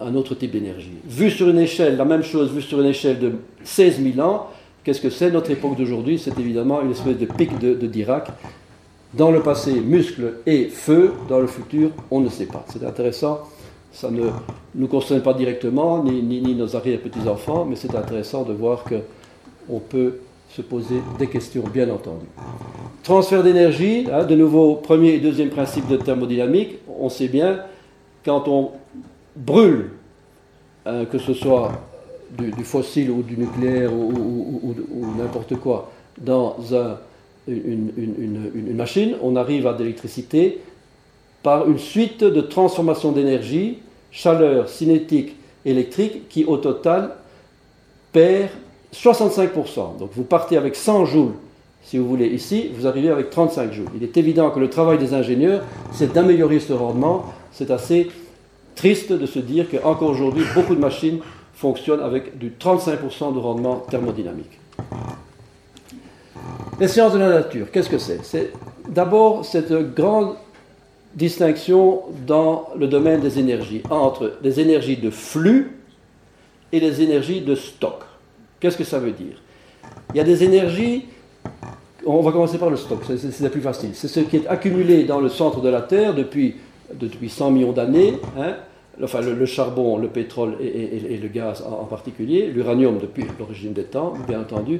un autre type d'énergie. Vu sur une échelle, la même chose, vu sur une échelle de 16 000 ans, qu'est-ce que c'est Notre époque d'aujourd'hui, c'est évidemment une espèce de pic de, Dirac. Dans le passé, muscle et feu, dans le futur, on ne sait pas. C'est intéressant, ça ne nous concerne pas directement, ni, ni, nos arrière-petits-enfants, mais c'est intéressant de voir qu'on peut se poser des questions, bien entendu. Transfert d'énergie, hein, de nouveau, premier et deuxième principe de thermodynamique, on sait bien, quand on brûle, hein, que ce soit du, fossile ou du nucléaire ou, n'importe quoi, dans une, machine, on arrive à de l'électricité par une suite de transformations d'énergie, chaleur, cinétique, électrique, qui au total perd 65%. Donc vous partez avec 100 joules, si vous voulez, ici, vous arrivez avec 35 joules. Il est évident que le travail des ingénieurs, c'est d'améliorer ce rendement. C'est assez triste de se dire qu'encore aujourd'hui, beaucoup de machines fonctionnent avec du 35% de rendement thermodynamique. Les sciences de la nature, qu'est-ce que c'est? C'est d'abord cette grande distinction dans le domaine des énergies entre les énergies de flux et les énergies de stock. Qu'est-ce que ça veut dire? Il y a des énergies, on va commencer par le stock, c'est la plus facile. C'est ce qui est accumulé dans le centre de la Terre depuis depuis 100 millions d'années, hein, enfin le, charbon, le pétrole et, le gaz en, particulier, l'uranium depuis l'origine des temps, bien entendu.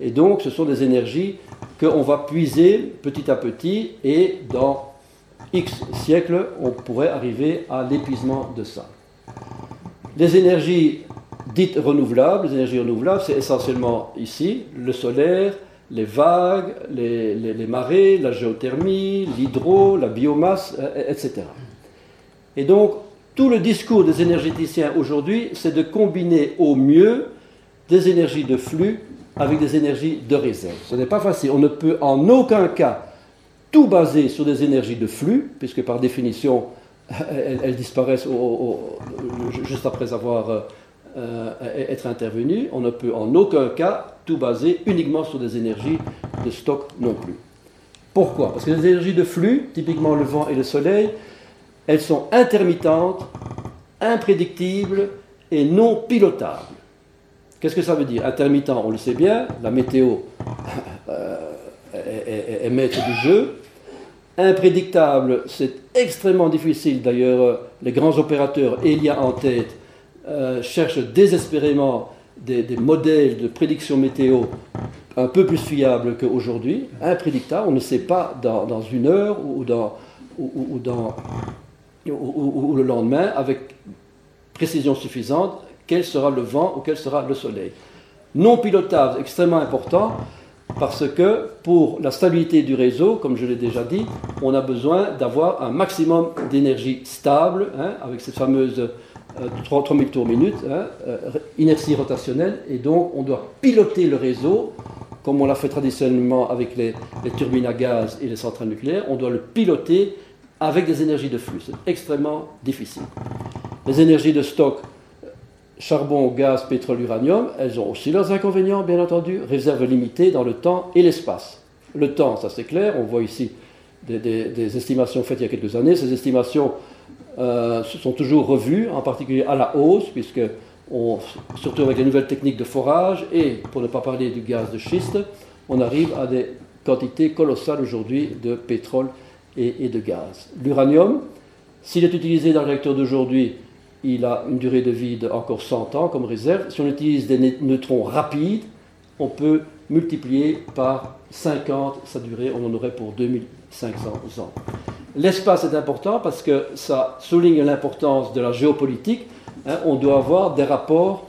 Et donc ce sont des énergies qu'on va puiser petit à petit et dans X siècles, on pourrait arriver à l'épuisement de ça. Les énergies dites renouvelables, les énergies renouvelables, c'est essentiellement ici le solaire, les vagues, les, marées, la géothermie, l'hydro, la biomasse, euh, etc. Et donc, tout le discours des énergéticiens aujourd'hui, c'est de combiner au mieux des énergies de flux avec des énergies de réserve. Ce n'est pas facile. On ne peut en aucun cas tout baser sur des énergies de flux, puisque par définition, (laughs) elles, disparaissent juste après avoir euh, euh, être intervenues. On ne peut en aucun cas tout baser uniquement sur des énergies de stock non plus. Pourquoi? Parce que les énergies de flux, typiquement le vent et le soleil, elles sont intermittentes, imprédictibles et non pilotables. Qu'est-ce que ça veut dire? Intermittent, on le sait bien, la météo euh, est, maître du jeu. Imprédictable, c'est extrêmement difficile. D'ailleurs, euh, les grands opérateurs, Elia en tête, euh, cherchent désespérément des, modèles de prédiction météo un peu plus fiables qu'aujourd'hui. Imprédictable, on ne sait pas dans, une heure ou, dans, ou, dans, ou le lendemain avec précision suffisante quel sera le vent ou quel sera le soleil. Non pilotable, extrêmement important, parce que pour la stabilité du réseau, comme je l'ai déjà dit, on a besoin d'avoir un maximum d'énergie stable, hein, avec cette fameuse euh, 3000 tours minute, hein, euh, inertie rotationnelle, et donc on doit piloter le réseau, comme on l'a fait traditionnellement avec les, les, turbines à gaz et les centrales nucléaires, on doit le piloter avec des énergies de flux. C'est extrêmement difficile. Les énergies de stock, charbon, gaz, pétrole, uranium, elles ont aussi leurs inconvénients, bien entendu, réserves limitées dans le temps et l'espace. Le temps, ça c'est clair, on voit ici des, estimations faites il y a quelques années. Ces estimations euh, sont toujours revues, en particulier à la hausse, puisque surtout avec les nouvelles techniques de forage et, pour ne pas parler du gaz de schiste, on arrive à des quantités colossales aujourd'hui de pétrole et, et de gaz. L'uranium, s'il est utilisé dans le réacteur d'aujourd'hui, il a une durée de vie de encore 100 ans comme réserve. Si on utilise des neutrons rapides, on peut multiplier par 50 sa durée, on en aurait pour 2500 ans. L'espace est important parce que ça souligne l'importance de la géopolitique. Hein. on doit avoir des rapports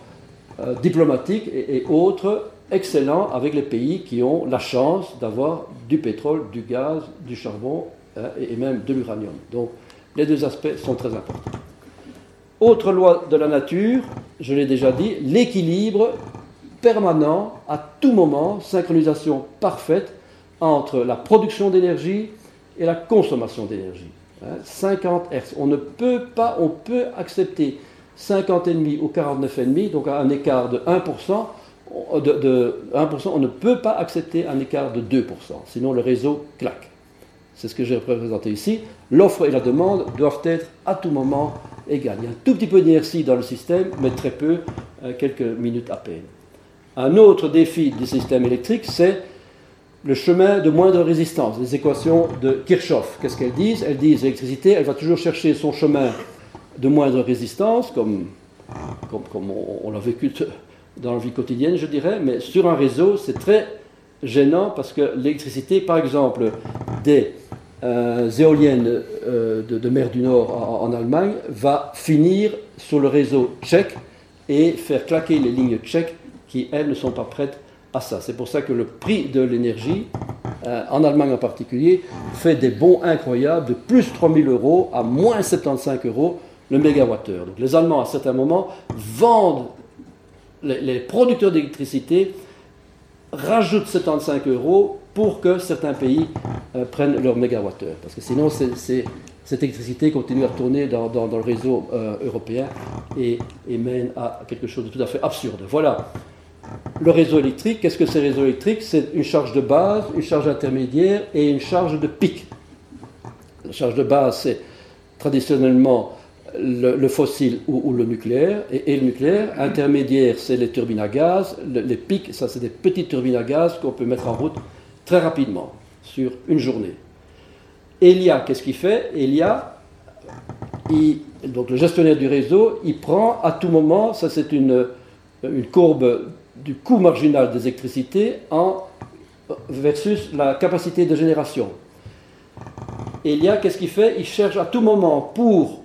euh, diplomatiques et, autres excellents avec les pays qui ont la chance d'avoir du pétrole, du gaz, du charbon hein, et même de l'uranium. Donc les deux aspects sont très importants. Autre loi de la nature, je l'ai déjà dit, l'équilibre permanent, à tout moment, synchronisation parfaite entre la production d'énergie et la consommation d'énergie. 50 hein, Hz. On ne peut pas, on peut accepter 50,5 ou 49,5, donc un écart de 1%, de, de 1%, on ne peut pas accepter un écart de 2%, sinon le réseau claque. C'est ce que j'ai représenté ici. L'offre et la demande doivent être à tout moment il y a un tout petit peu d'inertie dans le système, mais très peu, euh, quelques minutes à peine. Un autre défi du système électrique, c'est le chemin de moindre résistance, les équations de Kirchhoff. Qu'est-ce qu'elles disent? Elles disent l'électricité, elle va toujours chercher son chemin de moindre résistance, comme, comme, on, l'a vécu dans la vie quotidienne, je dirais, mais sur un réseau, c'est très gênant parce que l'électricité, par exemple, des euh, éolienne euh, de, mer du Nord en, Allemagne va finir sur le réseau tchèque et faire claquer les lignes tchèques qui, elles, ne sont pas prêtes à ça. C'est pour ça que le prix de l'énergie, euh, en Allemagne en particulier, fait des bons incroyables de plus 3000 euros à moins 75 euros le mégawattheure. Donc les Allemands, à certains moments, vendent les producteurs d'électricité rajoutent 75 euros pour que certains pays euh, prennent leur mégawattheure. Parce que sinon, cette électricité continue à tourner dans, le réseau euh, européen et, mène à quelque chose de tout à fait absurde. Voilà. Le réseau électrique, qu'est-ce que c'est le réseau électrique? C'est une charge de base, une charge intermédiaire et une charge de pic. La charge de base, c'est traditionnellement le, fossile ou, le nucléaire, et, le nucléaire. Intermédiaire, c'est les turbines à gaz. les pics, ça, c'est des petites turbines à gaz qu'on peut mettre en route très rapidement, sur une journée. Elia, qu'est-ce qu'il fait? Elia, donc le gestionnaire du réseau, il prend à tout moment, ça c'est une, une courbe du coût marginal des électricités en, versus la capacité de génération. Elia, qu'est-ce qu'il fait? Il cherche à tout moment pour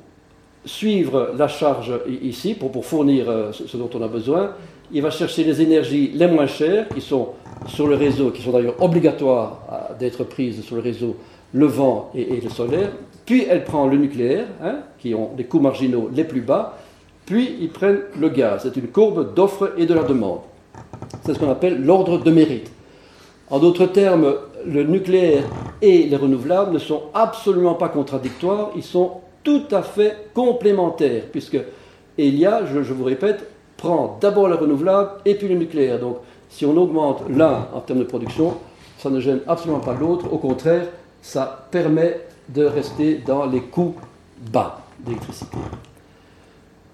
suivre la charge ici, pour, pour fournir euh, ce dont on a besoin, il va chercher les énergies les moins chères, qui sont sur le réseau, qui sont d'ailleurs obligatoires d'être prises sur le réseau, le vent et, le solaire, puis elle prend le nucléaire, hein, qui ont des coûts marginaux les plus bas, puis ils prennent le gaz. C'est une courbe d'offre et de la demande. C'est ce qu'on appelle l'ordre de mérite. En d'autres termes, le nucléaire et les renouvelables ne sont absolument pas contradictoires, ils sont tout à fait complémentaires, puisque Elia, je, vous répète, prend d'abord le renouvelable et puis le nucléaire. Donc si on augmente l'un en termes de production, ça ne gêne absolument pas l'autre, au contraire, ça permet de rester dans les coûts bas d'électricité.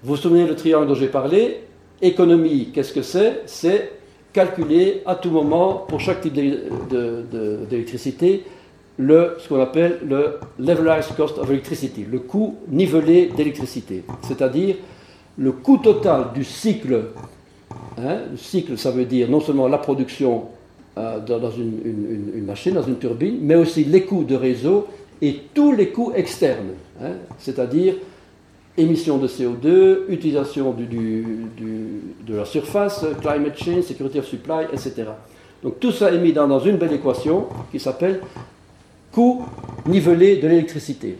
Vous vous souvenez le triangle dont j'ai parlé? Économie, qu'est-ce que c'est? C'est calculer à tout moment, pour chaque type d'électricité, le, ce qu'on appelle le levelized cost of electricity, le coût nivelé d'électricité, c'est-à-dire le coût total du cycle. Hein, le cycle, ça veut dire non seulement la production euh, dans, une, machine, dans une turbine, mais aussi les coûts de réseau et tous les coûts externes, hein, c'est-à-dire émissions de CO2, utilisation de la surface, climate change, security of supply, etc. Donc tout ça est mis dans, une belle équation qui s'appelle coût nivelé de l'électricité.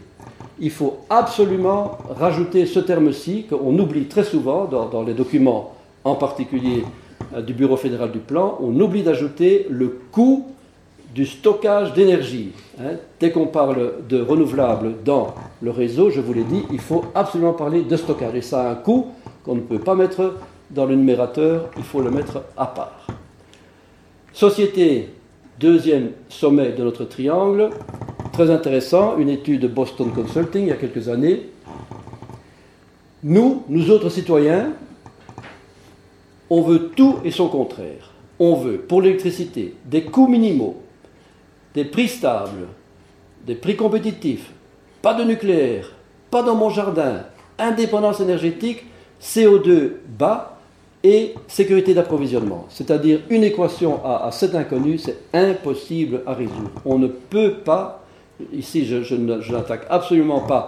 Il faut absolument rajouter ce terme-ci qu'on oublie très souvent dans, les documents, en particulier euh, du Bureau fédéral du plan, on oublie d'ajouter le coût du stockage d'énergie. Hein. Dès qu'on parle de renouvelables dans le réseau, je vous l'ai dit, il faut absolument parler de stockage. Et ça a un coût qu'on ne peut pas mettre dans le numérateur, il faut le mettre à part. Société, deuxième sommet de notre triangle, très intéressant, une étude de Boston Consulting il y a quelques années. Nous, nous autres citoyens, on veut tout et son contraire. On veut, pour l'électricité, des coûts minimaux, des prix stables, des prix compétitifs, pas de nucléaire, pas dans mon jardin, indépendance énergétique, CO2 bas et sécurité d'approvisionnement. C'est-à-dire une équation à, à cet c'est impossible à résoudre. On ne peut pas, ici je, n'attaque absolument pas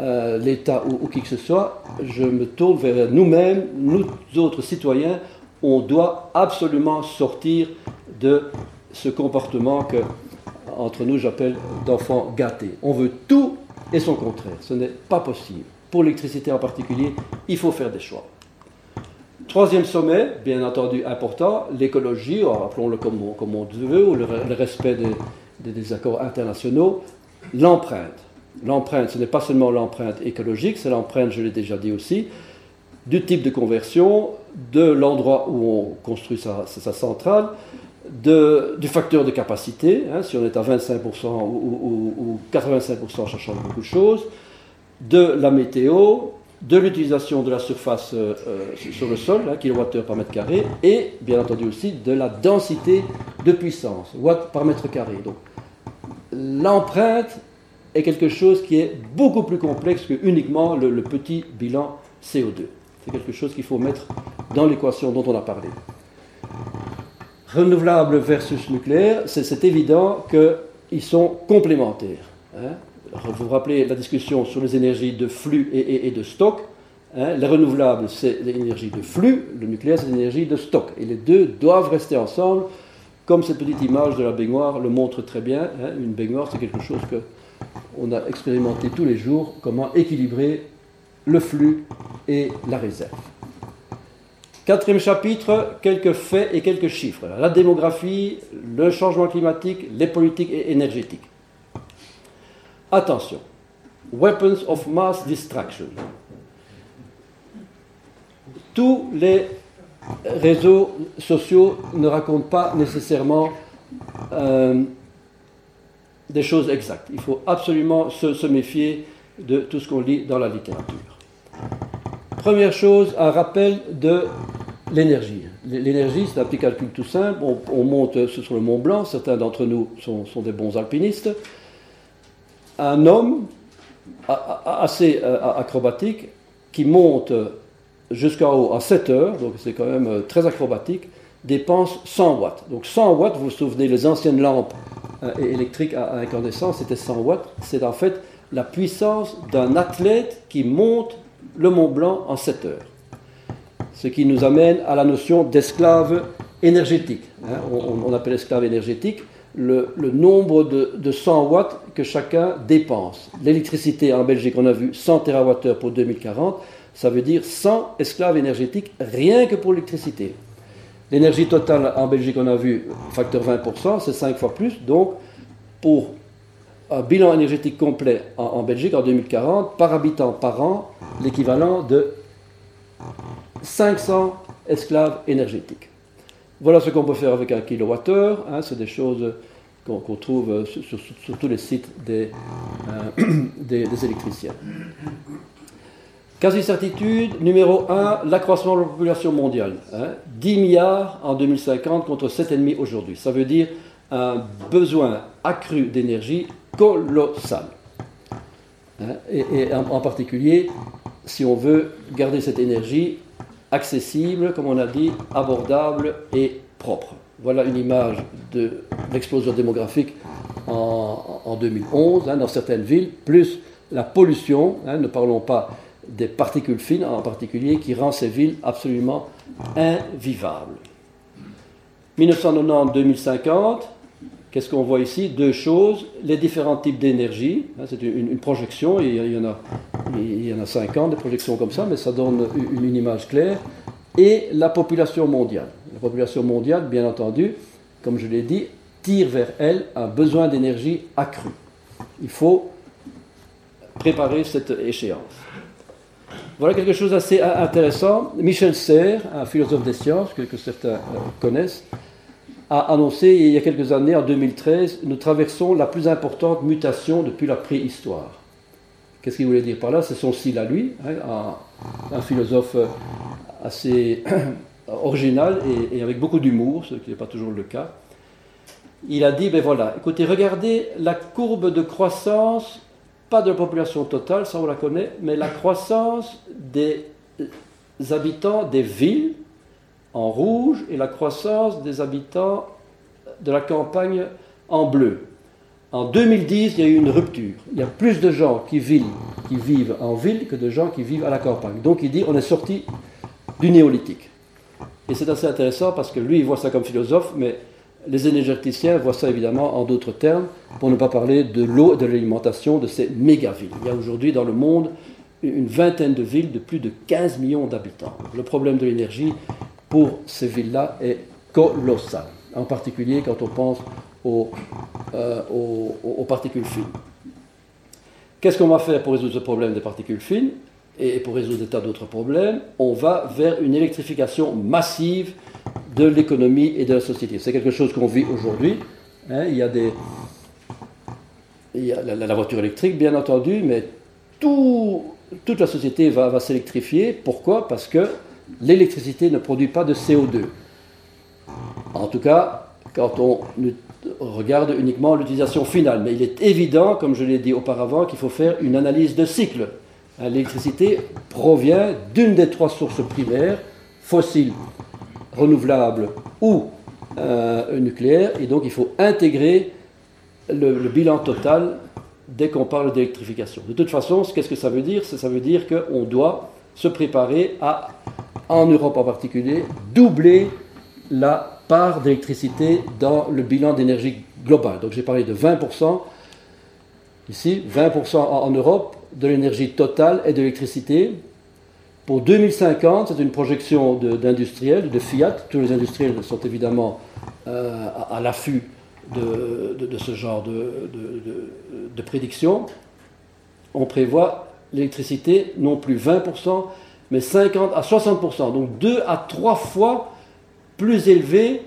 euh, l'État ou, qui que ce soit, je me tourne vers nous-mêmes, nous autres citoyens, on doit absolument sortir de ce comportement que entre nous, j'appelle d'enfants gâtés. On veut tout et son contraire. Ce n'est pas possible. Pour l'électricité en particulier, il faut faire des choix. Troisième sommet, bien entendu important, l'écologie, appelons-le comme, comme, on veut, ou le, respect des, des, accords internationaux, l'empreinte. L'empreinte, ce n'est pas seulement l'empreinte écologique, c'est l'empreinte, je l'ai déjà dit aussi, du type de conversion, de l'endroit où on construit sa, sa centrale, du facteur de capacité, hein, si on est à 25% ou, 85% en cherchant beaucoup de choses, de la météo, de l'utilisation de la surface euh, euh, sur le sol, hein, kWh par mètre carré, et bien entendu aussi de la densité de puissance, watts par mètre carré. Donc l'empreinte est quelque chose qui est beaucoup plus complexe que uniquement le petit bilan CO2. C'est quelque chose qu'il faut mettre dans l'équation dont on a parlé renouvelable versus nucléaire, c'est évident qu'ils sont complémentaires. Hein. Vous vous rappelez la discussion sur les énergies de flux et, de stock. Hein? Les renouvelables, c'est l'énergie de flux, le nucléaire, c'est l'énergie de stock. Et les deux doivent rester ensemble, comme cette petite image de la baignoire le montre très bien. Hein? Une baignoire, c'est quelque chose que on a expérimenté tous les jours, comment équilibrer le flux et la réserve. Quatrième chapitre, quelques faits et quelques chiffres. La démographie, le changement climatique, les politiques énergétiques. Attention. Weapons of mass destruction. Tous les réseaux sociaux ne racontent pas nécessairement euh, des choses exactes. Il faut absolument se méfier de tout ce qu'on lit dans la littérature. Première chose, un rappel de l'énergie. L'énergie, c'est un petit calcul tout simple. On, monte sur le Mont Blanc, certains d'entre nous sont, des bons alpinistes. Un homme assez euh, acrobatique qui monte jusqu'en haut à 7 heures, donc c'est quand même euh, très acrobatique, dépense 100 watts. Donc 100 watts, vous vous souvenez, les anciennes lampes euh, électriques à incandescence, c'était 100 watts. C'est en fait la puissance d'un athlète qui monte le Mont Blanc en 7 heures ce qui nous amène à la notion d'esclave énergétique. Hein. on, appelle esclave énergétique le, nombre de, 100 watts que chacun dépense. L'électricité en Belgique, on a vu 100 TWh pour 2040, ça veut dire 100 esclaves énergétiques rien que pour l'électricité. L'énergie totale en Belgique, on a vu facteur 20%, c'est 5 fois plus. Donc, pour un bilan énergétique complet en, Belgique en 2040, par habitant par an, l'équivalent de 500 esclaves énergétiques. Voilà ce qu'on peut faire avec un kilowattheure. Hein, c'est des choses qu'on trouve sur, tous les sites des, euh, (coughs) des, électriciens. Quasi-certitude, numéro 1, l'accroissement de la population mondiale. 10 hein. milliards en 2050 contre 7,5 aujourd'hui. Ça veut dire un besoin accru d'énergie colossal. Hein. Et, en, particulier, si on veut garder cette énergie accessible, comme on a dit, abordable et propre. Voilà une image de l'explosion démographique en, 2011 hein, dans certaines villes, plus la pollution, hein, ne parlons pas des particules fines en particulier, qui rend ces villes absolument invivables. 1990-2050, qu'est-ce qu'on voit ici? Deux choses, les différents types d'énergie, hein, c'est une, projection, il y, en a, il y en a 50 des projections comme ça, mais ça donne une image claire, et la population mondiale. La population mondiale, bien entendu, comme je l'ai dit, tire vers elle un besoin d'énergie accru. Il faut préparer cette échéance. Voilà quelque chose d'assez intéressant. Michel Serres, un philosophe des sciences que, certains euh, connaissent, a annoncé il y a quelques années, en 2013, nous traversons la plus importante mutation depuis la préhistoire. Qu'est-ce qu'il voulait dire par là? C'est son style à lui, hein, un, philosophe euh, assez (coughs) original et, avec beaucoup d'humour, ce qui n'est pas toujours le cas. Il a dit, ben voilà, écoutez, regardez la courbe de croissance, pas de la population totale, ça on la connaît, mais la croissance des habitants des villes en rouge et la croissance des habitants de la campagne en bleu. En 2010, il y a eu une rupture. Il y a plus de gens qui vivent, en ville que de gens qui vivent à la campagne. Donc il dit, on est sorti du néolithique. Et c'est assez intéressant parce que lui, il voit ça comme philosophe, mais les énergéticiens voient ça évidemment en d'autres termes, pour ne pas parler de l'eau et de l'alimentation de ces méga-villes. Il y a aujourd'hui dans le monde une vingtaine de villes de plus de 15 millions d'habitants. Le problème de l'énergie pour ces villes-là est colossal, en particulier quand on pense aux, euh, aux particules fines. Qu'est-ce qu'on va faire pour résoudre ce problème des particules fines et pour résoudre des tas d'autres problèmes, on va vers une électrification massive de l'économie et de la société. C'est quelque chose qu'on vit aujourd'hui. Hein. il y a, des, la, voiture électrique, bien entendu, mais tout, toute la société va s'électrifier. Pourquoi? Parce que l'électricité ne produit pas de CO2. En tout cas, quand on regarde uniquement l'utilisation finale. Mais il est évident, comme je l'ai dit auparavant, qu'il faut faire une analyse de cycle. L'électricité provient d'une des trois sources primaires, fossiles, renouvelables ou euh, nucléaires, et donc il faut intégrer le, bilan total dès qu'on parle d'électrification. De toute façon, qu'est-ce que ça veut dire? Ça veut dire qu'on doit se préparer à, en Europe en particulier, doubler la part d'électricité dans le bilan d'énergie global. Donc j'ai parlé de 20%, ici, 20% en Europe, de l'énergie totale et de l'électricité. Pour 2050, c'est une projection d'industriels, de, Fiat. Tous les industriels sont évidemment euh, à, l'affût de, ce genre de, prédiction. On prévoit l'électricité non plus 20%, mais 50 à 60%, donc 2 à 3 fois plus élevé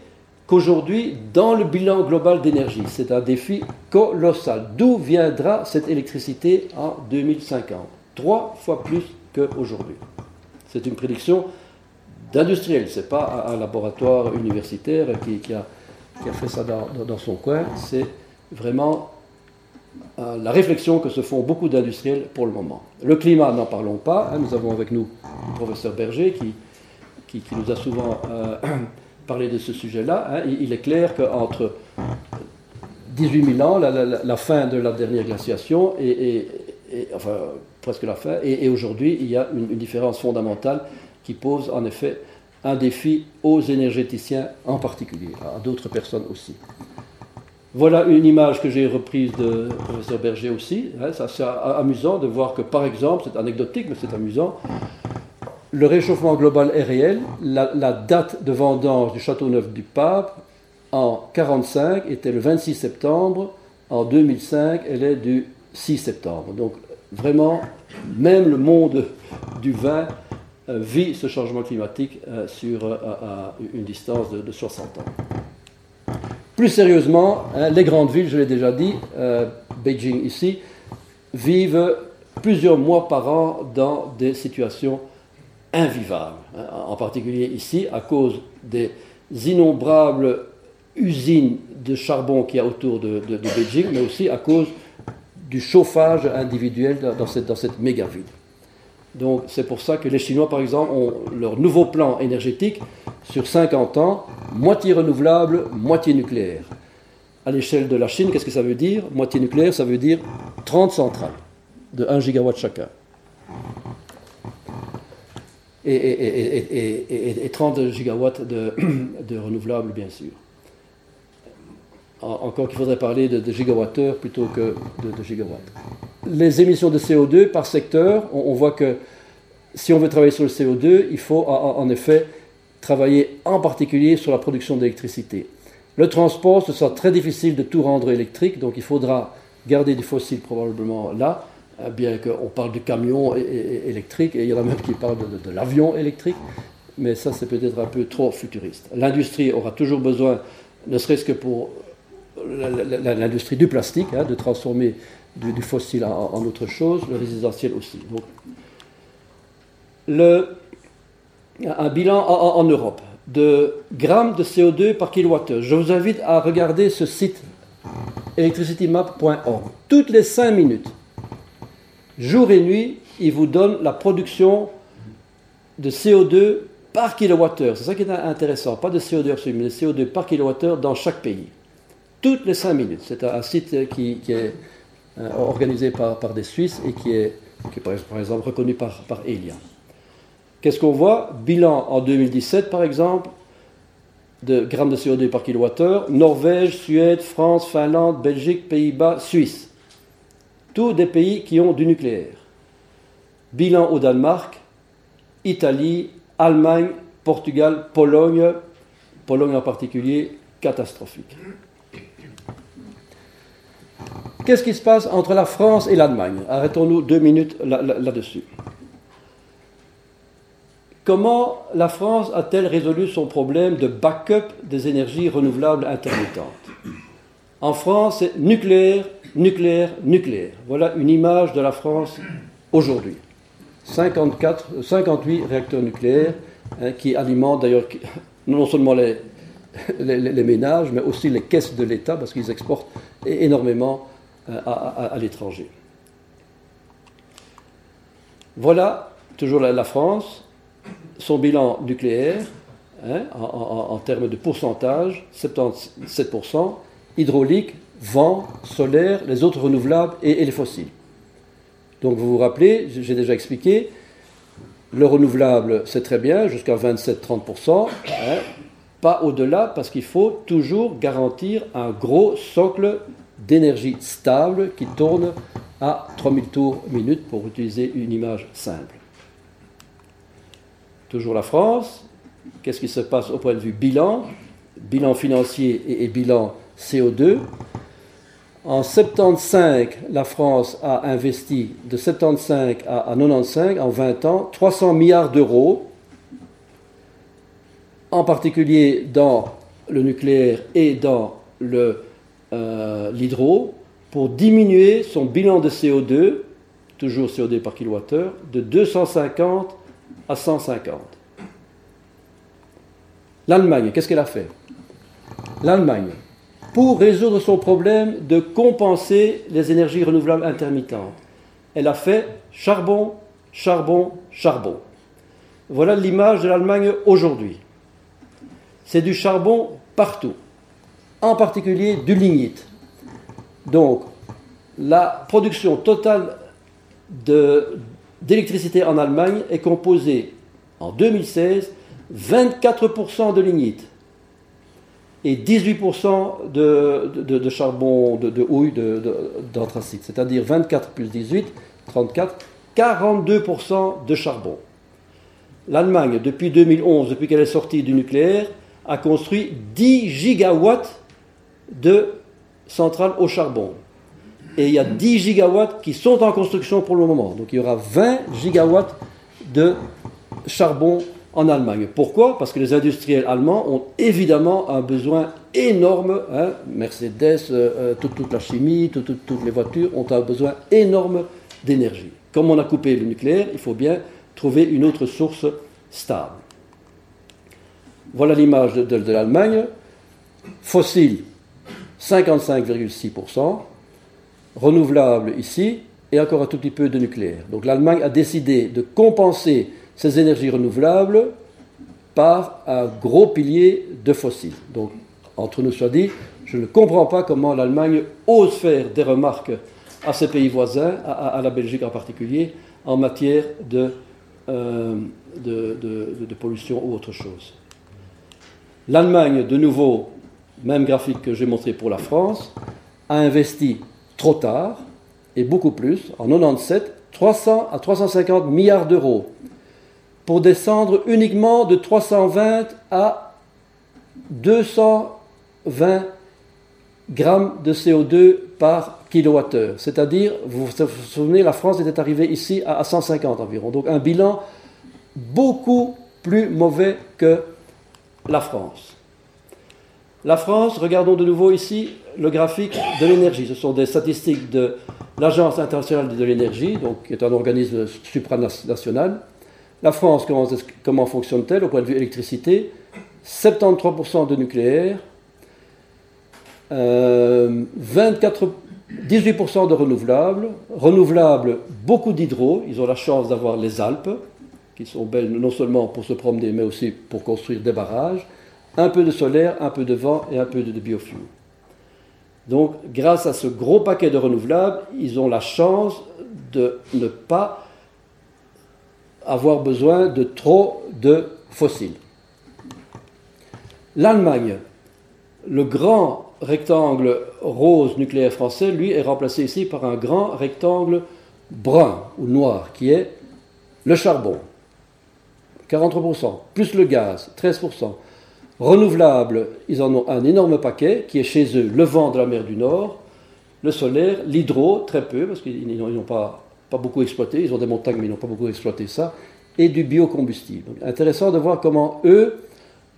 qu'aujourd'hui dans le bilan global d'énergie. C'est un défi colossal. D'où viendra cette électricité en 2050 Trois fois plus qu'aujourd'hui. C'est une prédiction d'industriel, ce n'est pas un laboratoire universitaire qui, a, fait ça dans, son coin, c'est vraiment euh, la réflexion que se font beaucoup d'industriels pour le moment. Le climat, n'en parlons pas, hein. nous avons avec nous le professeur Berger qui, qui, nous a souvent... Euh, (clears throat) parler de ce sujet-là, hein, il, est clair qu'entre 18 000 ans, la, fin de la dernière glaciation, et, enfin presque la fin, et, aujourd'hui, il y a une, différence fondamentale qui pose en effet un défi aux énergéticiens en particulier, à d'autres personnes aussi. Voilà une image que j'ai reprise de professeur Berger aussi. Hein, c'est amusant de voir que, par exemple, c'est anecdotique, mais c'est amusant, le réchauffement global est réel. La, date de vendange du château neuf du pape en 1945 était le 26 septembre. En 2005, elle est du 6 septembre. Donc vraiment, même le monde du vin euh, vit ce changement climatique euh, sur euh, une distance de, 60 ans. Plus sérieusement, hein, les grandes villes, je l'ai déjà dit, Beijing ici, vivent plusieurs mois par an dans des situations invivables. Hein, en particulier ici, à cause des innombrables usines de charbon qu'il y a autour de, de, Beijing, mais aussi à cause du chauffage individuel dans cette, dans cette méga ville. Donc c'est pour ça que les Chinois, par exemple, ont leur nouveau plan énergétique sur 50 ans, moitié renouvelable, moitié nucléaire. À l'échelle de la Chine, qu'est-ce que ça veut dire? Moitié nucléaire, ça veut dire 30 centrales de 1 gigawatt chacun. Et, 30 gigawatts de, (coughs) de renouvelables, bien sûr encore qu'il faudrait parler de, gigawattheures plutôt que de, gigawatts. Les émissions de CO2 par secteur, on, voit que si on veut travailler sur le CO2, il faut en, effet travailler en particulier sur la production d'électricité. Le transport, ce sera très difficile de tout rendre électrique, donc il faudra garder du fossile probablement là, euh, bien qu'on parle du camion électrique, et il y en a même qui parlent de, de l'avion électrique, mais ça c'est peut-être un peu trop futuriste. L'industrie aura toujours besoin, ne serait-ce que pour l'industrie du plastique, hein, de transformer du, fossile en, autre chose, le résidentiel aussi. Un bilan en, Europe de grammes de CO2 par kilowattheure. Je vous invite à regarder ce site electricitymap.org. Toutes les 5 minutes, jour et nuit, il vous donne la production de CO2 par kilowattheure. C'est ça qui est intéressant. Pas de CO2 absolu, mais de CO2 par kilowattheure dans chaque pays toutes les cinq minutes. C'est un, site qui, est euh, organisé par, des Suisses et qui est, par, exemple reconnu par, Elia. Qu'est-ce qu'on voit? Bilan en 2017 par exemple de grammes de CO2 par kilowattheure, Norvège, Suède, France, Finlande, Belgique, Pays-Bas, Suisse. Tous des pays qui ont du nucléaire. Bilan au Danemark, Italie, Allemagne, Portugal, Pologne, Pologne en particulier, catastrophique. Qu'est-ce qui se passe entre la France et l'Allemagne? Arrêtons-nous deux minutes là-dessus. Comment la France a-t-elle résolu son problème de backup des énergies renouvelables intermittentes? En France, c'est nucléaire, nucléaire, nucléaire. Voilà une image de la France aujourd'hui. 54, 58 réacteurs nucléaires hein, qui alimentent d'ailleurs non seulement les, ménages, mais aussi les caisses de l'État, parce qu'ils exportent énormément à, l'étranger. Voilà, toujours la, France, son bilan nucléaire, hein, en, termes de pourcentage, 77%, hydraulique, vent, solaire, les autres renouvelables et, les fossiles. Donc vous vous rappelez, j'ai déjà expliqué, le renouvelable, c'est très bien, jusqu'à 27-30%, hein, pas au-delà, parce qu'il faut toujours garantir un gros socle d'énergie stable qui tourne à 3000 tours minute pour utiliser une image simple. Toujours la France. Qu'est-ce qui se passe au point de vue bilan? Bilan financier et, bilan CO2. En 75, la France a investi de 75 à, à 95, en 20 ans, 300 milliards d'euros, en particulier dans le nucléaire et dans le euh, l'hydro pour diminuer son bilan de CO2, toujours CO2 par kilowattheure, de 250 à 150. L'Allemagne, qu'est-ce qu'elle a fait? L'Allemagne, pour résoudre son problème de compenser les énergies renouvelables intermittentes, elle a fait charbon, charbon, charbon. Voilà l'image de l'Allemagne aujourd'hui. C'est du charbon partout en particulier du lignite. Donc, la production totale d'électricité en Allemagne est composée en 2016 24% de lignite et 18% de, de, charbon, de, houille, d'anthracite. C'est-à-dire 24 plus 18, 34, 42% de charbon. L'Allemagne, depuis 2011, depuis qu'elle est sortie du nucléaire, a construit 10 gigawatts de centrales au charbon. Et il y a 10 gigawatts qui sont en construction pour le moment. Donc il y aura 20 gigawatts de charbon en Allemagne. Pourquoi? Parce que les industriels allemands ont évidemment un besoin énorme. Hein, Mercedes, euh, euh, toute, la chimie, toutes les voitures ont un besoin énorme d'énergie. Comme on a coupé le nucléaire, il faut bien trouver une autre source stable. Voilà l'image de, de l'Allemagne. Fossile, 55,6%. Renouvelable ici, et encore un tout petit peu de nucléaire. Donc l'Allemagne a décidé de compenser ces énergies renouvelables par un gros pilier de fossiles. Donc, entre nous soit dit, je ne comprends pas comment l'Allemagne ose faire des remarques à ses pays voisins, à, la Belgique en particulier, en matière euh, de, de, pollution ou autre chose. L'Allemagne, de nouveau, même graphique que j'ai montré pour la France, a investi trop tard et beaucoup plus, en 97, 300 à 350 milliards d'euros pour descendre uniquement de 320 à 220 grammes de CO2 par kilowattheure. C'est-à-dire, vous vous souvenez, la France était arrivée ici à 150 environ. Donc un bilan beaucoup plus mauvais que la France. La France, regardons de nouveau ici le graphique de l'énergie. Ce sont des statistiques de l'Agence internationale de l'énergie, donc, qui est un organisme supranational. La France, comment, fonctionne-t-elle au point de vue électricité? 73% de nucléaire, 18% euh, de renouvelables, renouvelables, beaucoup d'hydro, ils ont la chance d'avoir les Alpes, qui sont belles non seulement pour se promener, mais aussi pour construire des barrages, un peu de solaire, un peu de vent et un peu de, biofuel. Donc, grâce à ce gros paquet de renouvelables, ils ont la chance de ne pas avoir besoin de trop de fossiles. L'Allemagne, le grand rectangle rose nucléaire français, lui, est remplacé ici par un grand rectangle brun ou noir, qui est le charbon, 43%, plus le gaz, 13%. Renouvelable, ils en ont un énorme paquet, qui est chez eux le vent de la mer du Nord, le solaire, l'hydro, très peu, parce qu'ils n'ont pas beaucoup exploité, ils ont des montagnes mais ils n'ont pas beaucoup exploité ça, et du biocombustible. intéressant de voir comment eux,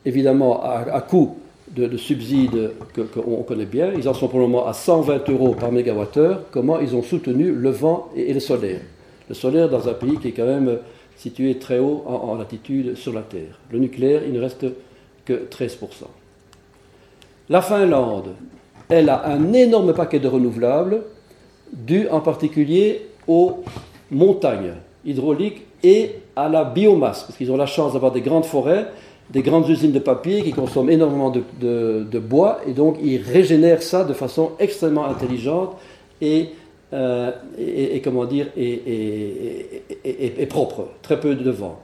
évidemment à, coût de, subsides qu'on connaît bien, ils en sont pour le moment à 120 euros par mégawattheure, comment ils ont soutenu le vent et, le solaire? Le solaire dans un pays qui est quand même situé très haut en, en latitude sur la Terre. Le nucléaire, il ne reste que 13%. La Finlande, elle a un énorme paquet de renouvelables, dû en particulier aux montagnes hydrauliques et à la biomasse, parce qu'ils ont la chance d'avoir des grandes forêts, des grandes usines de papier qui consomment énormément de, bois, et donc ils régénèrent ça de façon extrêmement intelligente et, euh, comment dire, et, propre, très peu de vent.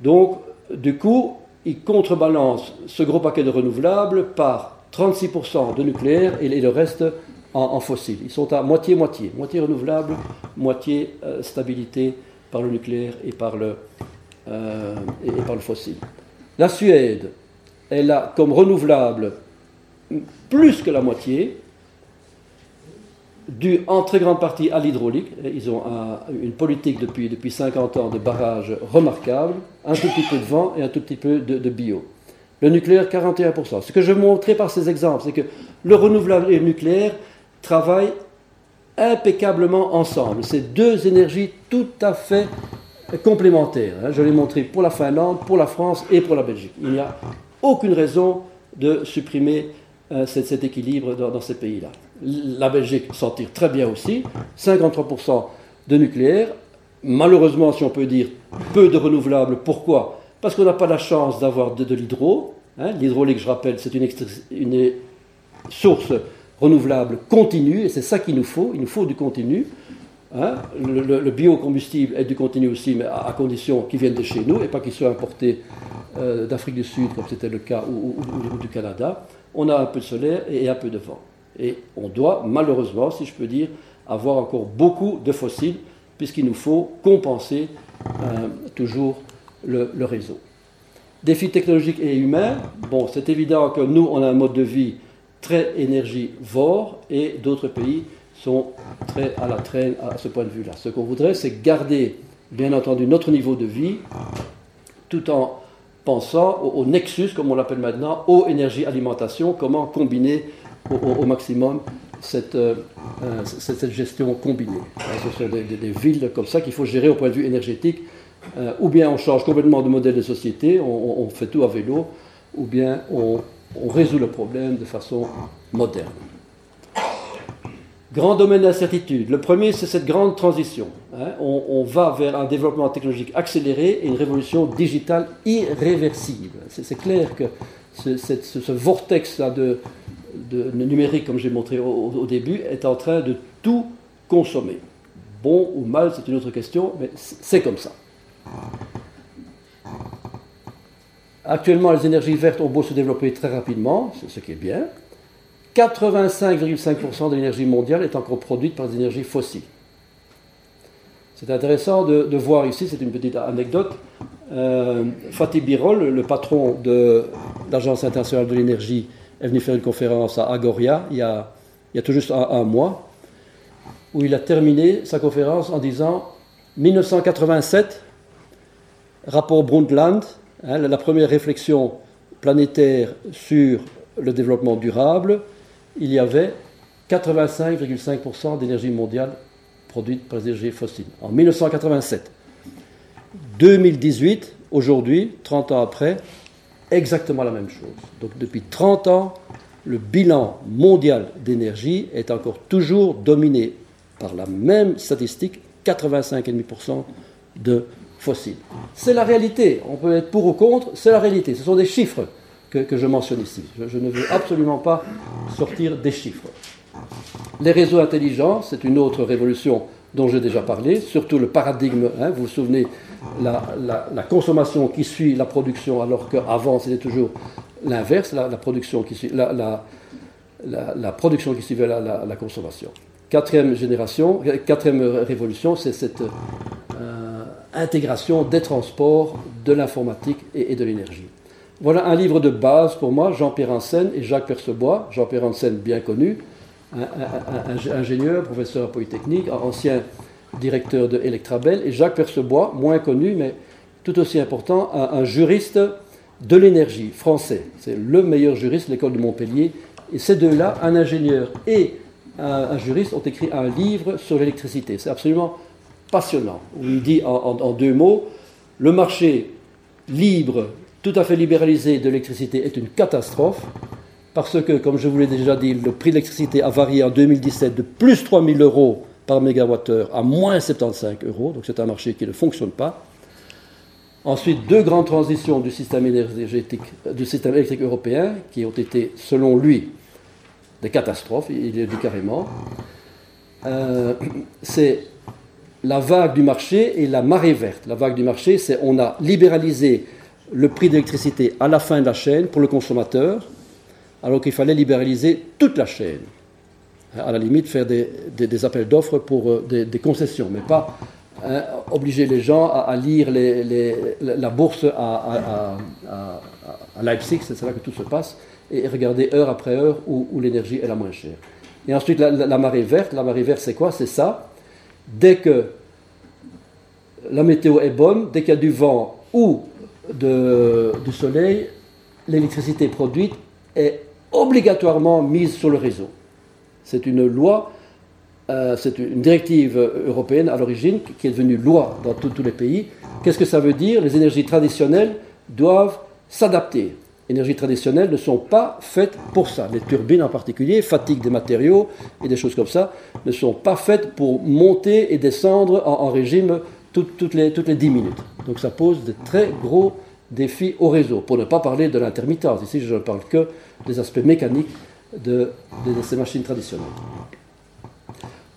Donc, du coup, ils contrebalancent ce gros paquet de renouvelables par 36% de nucléaire et le reste en, fossiles. Ils sont à moitié-moitié, moitié renouvelable, moitié euh, stabilité par le nucléaire et par le, euh, et, par le fossile. La Suède, elle a comme renouvelable plus que la moitié, dû en très grande partie à l'hydraulique. Ils ont une politique depuis, depuis 50 ans de barrages remarquable, un tout petit peu de vent et un tout petit peu de, de bio. Le nucléaire, 41%. Ce que je montrais par ces exemples, c'est que le renouvelable et le nucléaire, travaillent impeccablement ensemble. C'est deux énergies tout à fait complémentaires. Hein. Je l'ai montré pour la Finlande, pour la France et pour la Belgique. Il n'y a aucune raison de supprimer euh, cet, équilibre dans, ces pays-là. La Belgique s'en tire très bien aussi, 53% de nucléaire, malheureusement, si on peut dire, peu de renouvelables. Pourquoi? Parce qu'on n'a pas la chance d'avoir de, l'hydro. Hein. Je rappelle, c'est une, source renouvelable continu, et c'est ça qu'il nous faut, il nous faut du continu. Hein. Le, biocombustible est du continu aussi, mais à, condition qu'il vienne de chez nous et pas qu'il soit importé euh, d'Afrique du Sud, comme c'était le cas, ou, du Canada. On a un peu de solaire et, un peu de vent. Et on doit, malheureusement, si je peux dire, avoir encore beaucoup de fossiles, puisqu'il nous faut compenser euh, toujours le, réseau. Défis technologiques et humains. Bon, c'est évident que nous, on a un mode de vie très énergivore et d'autres pays sont très à la traîne à ce point de vue-là. Ce qu'on voudrait, c'est garder, bien entendu, notre niveau de vie tout en pensant au, nexus, comme on l'appelle maintenant, eau, énergie, alimentation, comment combiner au, maximum cette, euh, euh, cette, gestion combinée. Ce sont des, villes comme ça qu'il faut gérer au point de vue énergétique. Euh, ou bien on change complètement de modèle de société, on, fait tout à vélo, ou bien on, résout le problème de façon moderne. Grand domaine d'incertitude. Le premier, c'est cette grande transition. Hein. On, va vers un développement technologique accéléré et une révolution digitale irréversible. C'est clair que ce, ce vortex-là de, numérique, comme j'ai montré au, début, est en train de tout consommer. Bon ou mal, c'est une autre question, mais c'est comme ça. Actuellement, les énergies vertes ont beau se développer très rapidement, c'est ce qui est bien. 85,5% de l'énergie mondiale est encore produite par des énergies fossiles. C'est intéressant de, voir ici, c'est une petite anecdote. Euh, Fatih Birol, le patron de l'Agence internationale de l'énergie est venu faire une conférence à Agoria il y a, tout juste un, mois, où il a terminé sa conférence en disant 1987, rapport Brundtland, hein, la première réflexion planétaire sur le développement durable, il y avait 85,5% d'énergie mondiale produite par les énergies fossiles. En 1987. 2018, aujourd'hui, 30 ans après, exactement la même chose. Donc depuis 30 ans, le bilan mondial d'énergie est encore toujours dominé par la même statistique, 85,5% de fossiles. C'est la réalité. On peut être pour ou contre, c'est la réalité. Ce sont des chiffres que, je mentionne ici. Je, ne veux absolument pas sortir des chiffres. Les réseaux intelligents, c'est une autre révolution dont j'ai déjà parlé, surtout le paradigme, hein, vous vous souvenez, la, consommation qui suit la production, alors qu'avant c'était toujours l'inverse, la, production qui suit, la, production qui suivait la, consommation. Quatrième génération, quatrième révolution, c'est cette euh, intégration des transports, de l'informatique et, de l'énergie. Voilà un livre de base pour moi, Jean-Pierre Ansen et Jacques Percebois. Jean-Pierre Ansen, bien connu, ingénieur, professeur polytechnique, ancien directeur de Electrabel, et Jacques Percebois, moins connu, mais tout aussi important, un, juriste de l'énergie français. C'est le meilleur juriste de l'école de Montpellier. Et ces deux-là, un ingénieur et un, juriste, ont écrit un livre sur l'électricité. C'est absolument passionnant. Il dit en, deux mots, le marché libre, tout à fait libéralisé de l'électricité est une catastrophe parce que, comme je vous l'ai déjà dit, le prix de l'électricité a varié en 2017 de plus 3 000 euros par mégawattheure à moins 75 euros, donc c'est un marché qui ne fonctionne pas. Ensuite, deux grandes transitions du système énergétique, du système électrique européen, qui ont été, selon lui, des catastrophes, il est dit carrément. Euh, c'est la vague du marché et la marée verte. La vague du marché, c'est on a libéralisé le prix d'électricité à la fin de la chaîne pour le consommateur, alors qu'il fallait libéraliser toute la chaîne. À la limite, faire des, appels d'offres pour euh, des, concessions, mais pas hein, obliger les gens à, lire la bourse à, Leipzig, c'est là que tout se passe, et regarder heure après heure où, l'énergie est la moins chère. Et ensuite, la, marée verte. La marée verte, c'est quoi? C'est ça. Dès que la météo est bonne, dès qu'il y a du vent ou du soleil, l'électricité produite est obligatoirement mise sur le réseau. C'est une loi, euh, c'est une directive européenne à l'origine qui est devenue loi dans tous les pays. Qu'est-ce que ça veut dire? Les énergies traditionnelles doivent s'adapter. Les énergies traditionnelles ne sont pas faites pour ça. Les turbines en particulier, fatigue des matériaux et des choses comme ça, ne sont pas faites pour monter et descendre en, régime toutes, les, toutes les 10 minutes. Donc ça pose de très gros défis au réseau, pour ne pas parler de l'intermittence. Ici, je ne parle que des aspects mécaniques de, ces machines traditionnelles.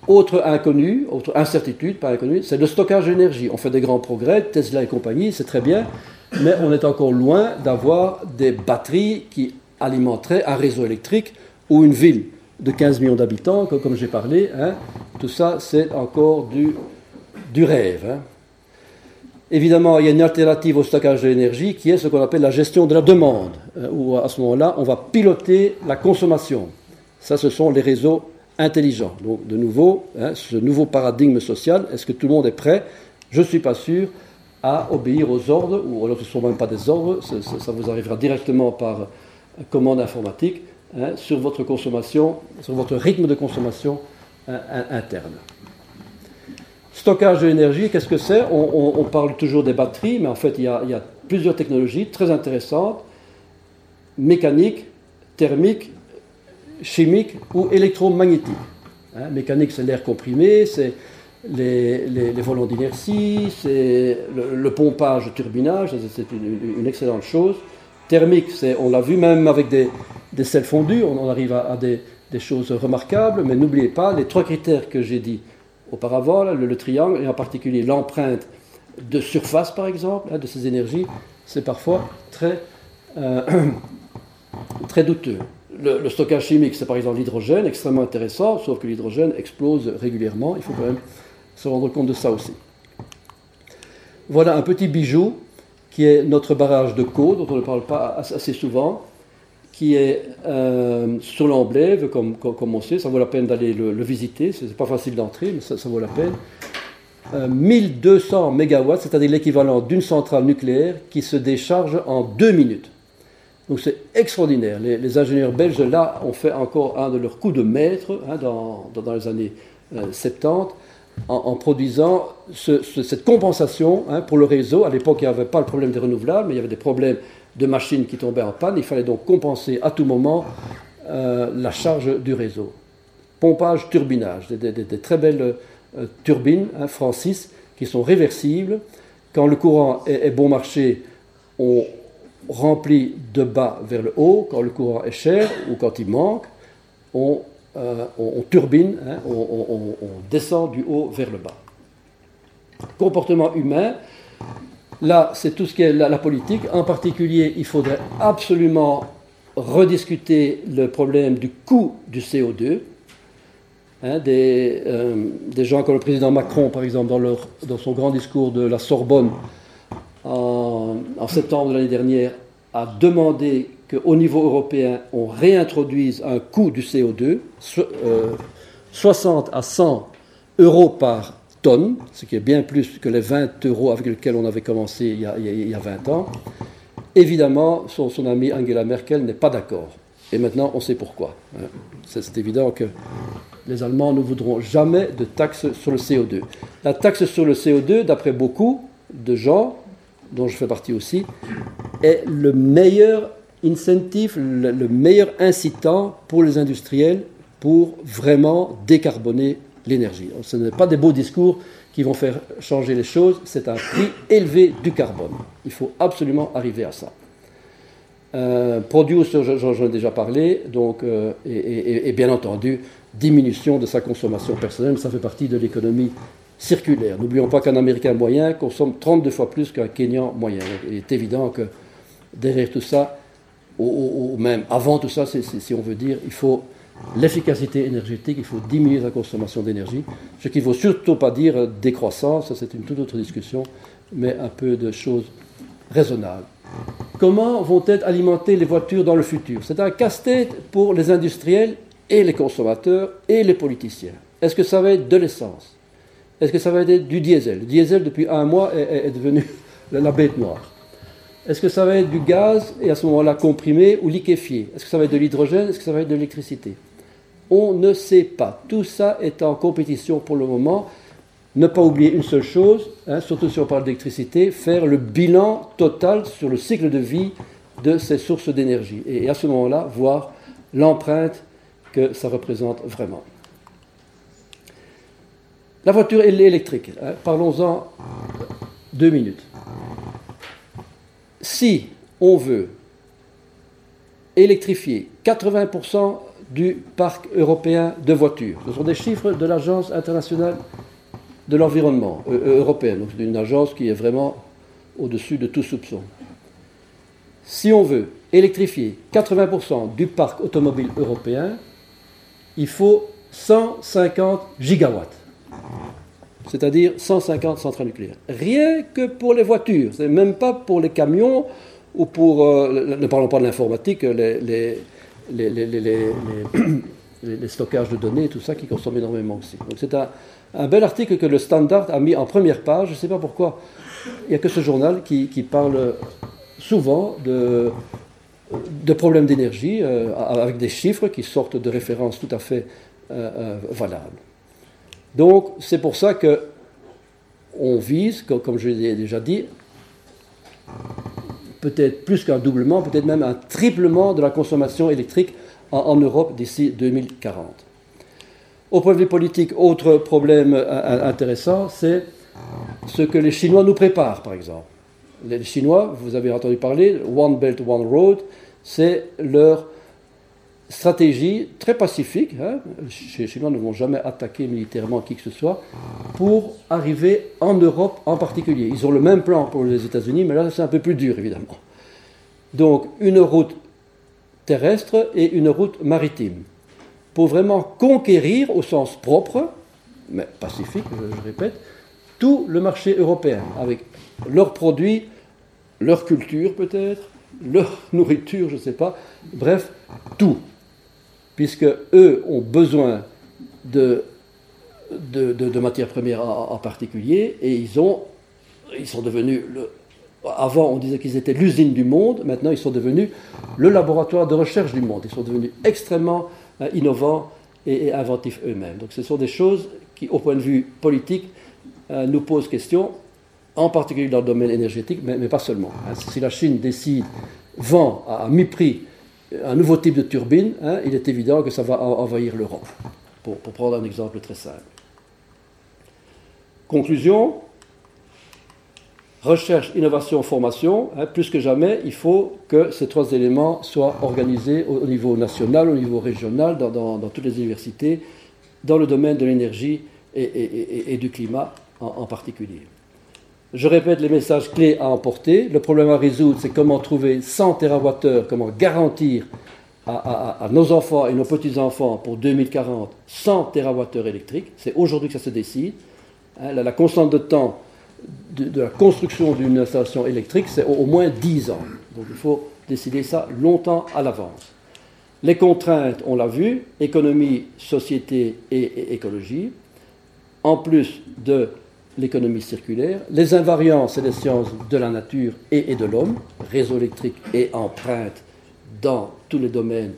Autre inconnu, autre incertitude, pas inconnue, c'est le stockage d'énergie. On fait des grands progrès, Tesla et compagnie, c'est très bien, mais on est encore loin d'avoir des batteries qui alimenteraient un réseau électrique ou une ville de 15 millions d'habitants, comme, j'ai parlé. Hein. Tout ça, c'est encore du, du rêve. Hein. Évidemment, il y a une alternative au stockage de l'énergie qui est ce qu'on appelle la gestion de la demande, euh, où à ce moment-là, on va piloter la consommation. Ça, ce sont les réseaux intelligents. Donc, de nouveau, hein, ce nouveau paradigme social, est-ce que tout le monde est prêt? Je ne suis pas sûr à obéir aux ordres, ou alors ce ne sont même pas des ordres, ça, vous arrivera directement par commande informatique, hein, sur votre consommation, sur votre rythme de consommation hein, interne. Stockage de l'énergie, qu'est-ce que c'est? On, parle toujours des batteries, mais en fait, il y, a, plusieurs technologies très intéressantes mécaniques, thermiques, chimiques ou électromagnétiques. Hein, mécanique, c'est l'air comprimé, c'est les, volants d'inertie, c'est le, pompage, le turbinage, c'est une, excellente chose. Thermique, on l'a vu même avec des, des sels fondus, on en arrive à, des, des choses remarquables, mais n'oubliez pas les trois critères que j'ai dit auparavant, le, triangle, et en particulier l'empreinte de surface, par exemple, hein, de ces énergies, c'est parfois très, euh, (clears throat) très douteux. Le, stockage chimique, c'est par exemple l'hydrogène, extrêmement intéressant, sauf que l'hydrogène explose régulièrement. Il faut quand même se rendre compte de ça aussi. Voilà un petit bijou qui est notre barrage de Caux, dont on ne parle pas assez souvent qui est euh, sur l'emblève, comme, on sait, ça vaut la peine d'aller le, visiter, c'est pas facile d'entrer, mais ça, vaut la peine. 1200 euh, MW, c'est-à-dire l'équivalent d'une centrale nucléaire qui se décharge en deux minutes. Donc c'est extraordinaire. Les, ingénieurs belges, là, ont fait encore un de leurs coups de maître hein, dans, dans, les années 70 euh, en, produisant cette compensation hein, pour le réseau. À l'époque, il n'y avait pas le problème des renouvelables, mais il y avait des problèmes de machines qui tombaient en panne. Il fallait donc compenser à tout moment euh, la charge du réseau. Pompage, turbinage, des, très belles euh, turbines, hein, Francis, qui sont réversibles. Quand le courant est, bon marché, on remplit de bas vers le haut. Quand le courant est cher ou quand il manque, on, euh, turbine, hein, on, descend du haut vers le bas. Comportement humain, Là, c'est tout ce qui est la, politique. En particulier, il faudrait absolument rediscuter le problème du coût du CO2. Hein, euh, des, gens comme le président Macron, par exemple, dans, son grand discours de la Sorbonne en, septembre de l'année dernière, a demandé qu'au niveau européen, on réintroduise un coût du CO2, 60 euh, à 100 euros par ce qui est bien plus que les 20 euros avec lesquels on avait commencé il y a, 20 ans. Évidemment, son, son ami Angela Merkel n'est pas d'accord. Et maintenant, on sait pourquoi. Hein. C'est évident que les Allemands ne voudront jamais de taxe sur le CO2. La taxe sur le CO2, d'après beaucoup de gens, dont je fais partie aussi, est le meilleur incentive, le meilleur incitant pour les industriels pour vraiment décarboner l'énergie. Ce n'est pas des beaux discours qui vont faire changer les choses, c'est un prix élevé du carbone. Il faut absolument arriver à ça. Euh, produce, j'en ai déjà parlé, donc, euh, et, bien entendu, diminution de sa consommation personnelle, ça fait partie de l'économie circulaire. N'oublions pas qu'un Américain moyen consomme 32 fois plus qu'un Kenyan moyen. il est évident que derrière tout ça, ou, même avant tout ça, si on veut dire, il faut l'efficacité énergétique, il faut diminuer sa consommation d'énergie, ce qui ne faut surtout pas dire décroissance, ça c'est une toute autre discussion, mais un peu de choses raisonnables. Comment vont être alimentées les voitures dans le futur? C'est un casse-tête pour les industriels et les consommateurs et les politiciens. Est-ce que ça va être de l'essence? Est-ce que ça va être du diesel? Le diesel, depuis un mois, est devenu (laughs) la bête noire. Est-ce que ça va être du gaz et à ce moment-là comprimé ou liquéfié? Est-ce que ça va être de l'hydrogène? Est-ce que ça va être de l'électricité? On ne sait pas. Tout ça est en compétition pour le moment. Ne pas oublier une seule chose, hein, surtout si on parle d'électricité, faire le bilan total sur le cycle de vie de ces sources d'énergie. Et à ce moment-là, voir l'empreinte que ça représente vraiment. La voiture électrique, hein, parlons-en deux minutes si on veut électrifier 80% du parc européen de voitures, ce sont des chiffres de l'Agence internationale de l'environnement euh, euh, européenne, donc une agence qui est vraiment au-dessus de tout soupçon. Si on veut électrifier 80% du parc automobile européen, il faut 150 gigawatts. c'est-à-dire 150 centrales nucléaires. Rien que pour les voitures, c'est même pas pour les camions ou pour, euh, ne parlons pas de l'informatique, les, les, stockages de données, tout ça qui consomme énormément aussi. Donc c'est un, bel article que le Standard a mis en première page, je ne sais pas pourquoi, il n'y a que ce journal qui, parle souvent de, de problèmes d'énergie, euh, avec des chiffres qui sortent de références tout à fait euh, euh, valables. Donc c'est pour ça que on vise, comme je l'ai déjà dit, peut-être plus qu'un doublement, peut-être même un triplement de la consommation électrique en, Europe d'ici 2040. Au point de vue politique, autre problème intéressant, c'est ce que les Chinois nous préparent, par exemple. Les Chinois, vous avez entendu parler, One Belt, One Road, c'est leur stratégie très pacifique. Hein. Les Chinois ne vont jamais attaquer militairement qui que ce soit pour arriver en Europe en particulier. Ils ont le même plan pour les États-Unis, mais là c'est un peu plus dur évidemment. Donc une route terrestre et une route maritime pour vraiment conquérir au sens propre, mais pacifique, je, répète, tout le marché européen avec leurs produits, leur culture peut-être, leur (laughs) nourriture, je ne sais pas, bref, tout puisque eux ont besoin de, de, matières premières en, particulier, et ils, ont, ils sont devenus, avant on disait qu'ils étaient l'usine du monde, maintenant ils sont devenus le laboratoire de recherche du monde, ils sont devenus extrêmement euh, innovants et, inventifs eux-mêmes. Donc ce sont des choses qui, au point de vue politique, euh, nous posent question, en particulier dans le domaine énergétique, mais, pas seulement. Hein, si la Chine décide, vend à mi-prix un nouveau type de turbine, hein, il est évident que ça va envahir l'Europe, pour, prendre un exemple très simple. Conclusion, recherche, innovation, formation, hein, plus que jamais, il faut que ces trois éléments soient organisés au, niveau national, au niveau régional, dans, toutes les universités, dans le domaine de l'énergie et, du climat en particulier. Je répète les messages clés à emporter. Le problème à résoudre, c'est comment trouver 100 TWh, comment garantir à, nos enfants et nos petits-enfants pour 2040 100 TWh électriques. C'est aujourd'hui que ça se décide. Hein, la, constante de temps de, la construction d'une installation électrique, c'est au, moins 10 ans. Donc il faut décider ça longtemps à l'avance. Les contraintes, on l'a vu, économie, société et écologie. En plus de l'économie circulaire, les invariants, et les sciences de la nature et, de l'homme, réseau électrique et empreinte dans tous les domaines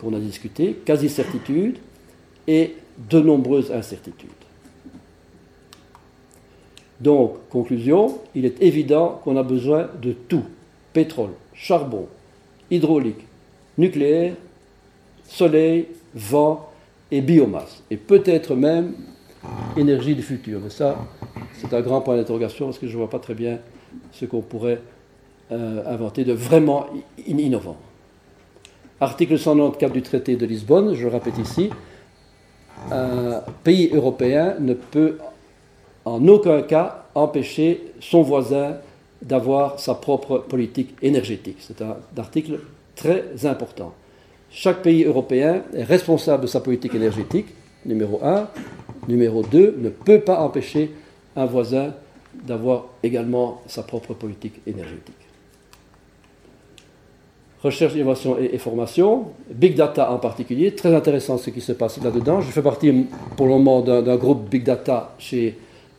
qu'on a discutés, quasi-certitude et de nombreuses incertitudes. Donc, conclusion, il est évident qu'on a besoin de tout. Pétrole, charbon, hydraulique, nucléaire, soleil, vent et biomasse. Et peut-être même énergie du futur. Mais ça, c'est un grand point d'interrogation parce que je ne vois pas très bien ce qu'on pourrait euh, inventer de vraiment innovant. Article 194 du traité de Lisbonne, je le répète ici, un pays européen ne peut en aucun cas empêcher son voisin d'avoir sa propre politique énergétique. C'est un article très important. Chaque pays européen est responsable de sa politique énergétique, numéro 1. Numéro 2, ne peut pas empêcher un voisin d'avoir également sa propre politique énergétique. Recherche, innovation et, formation, Big Data en particulier, très intéressant ce qui se passe là-dedans. Je fais partie pour le moment d'un groupe Big Data chez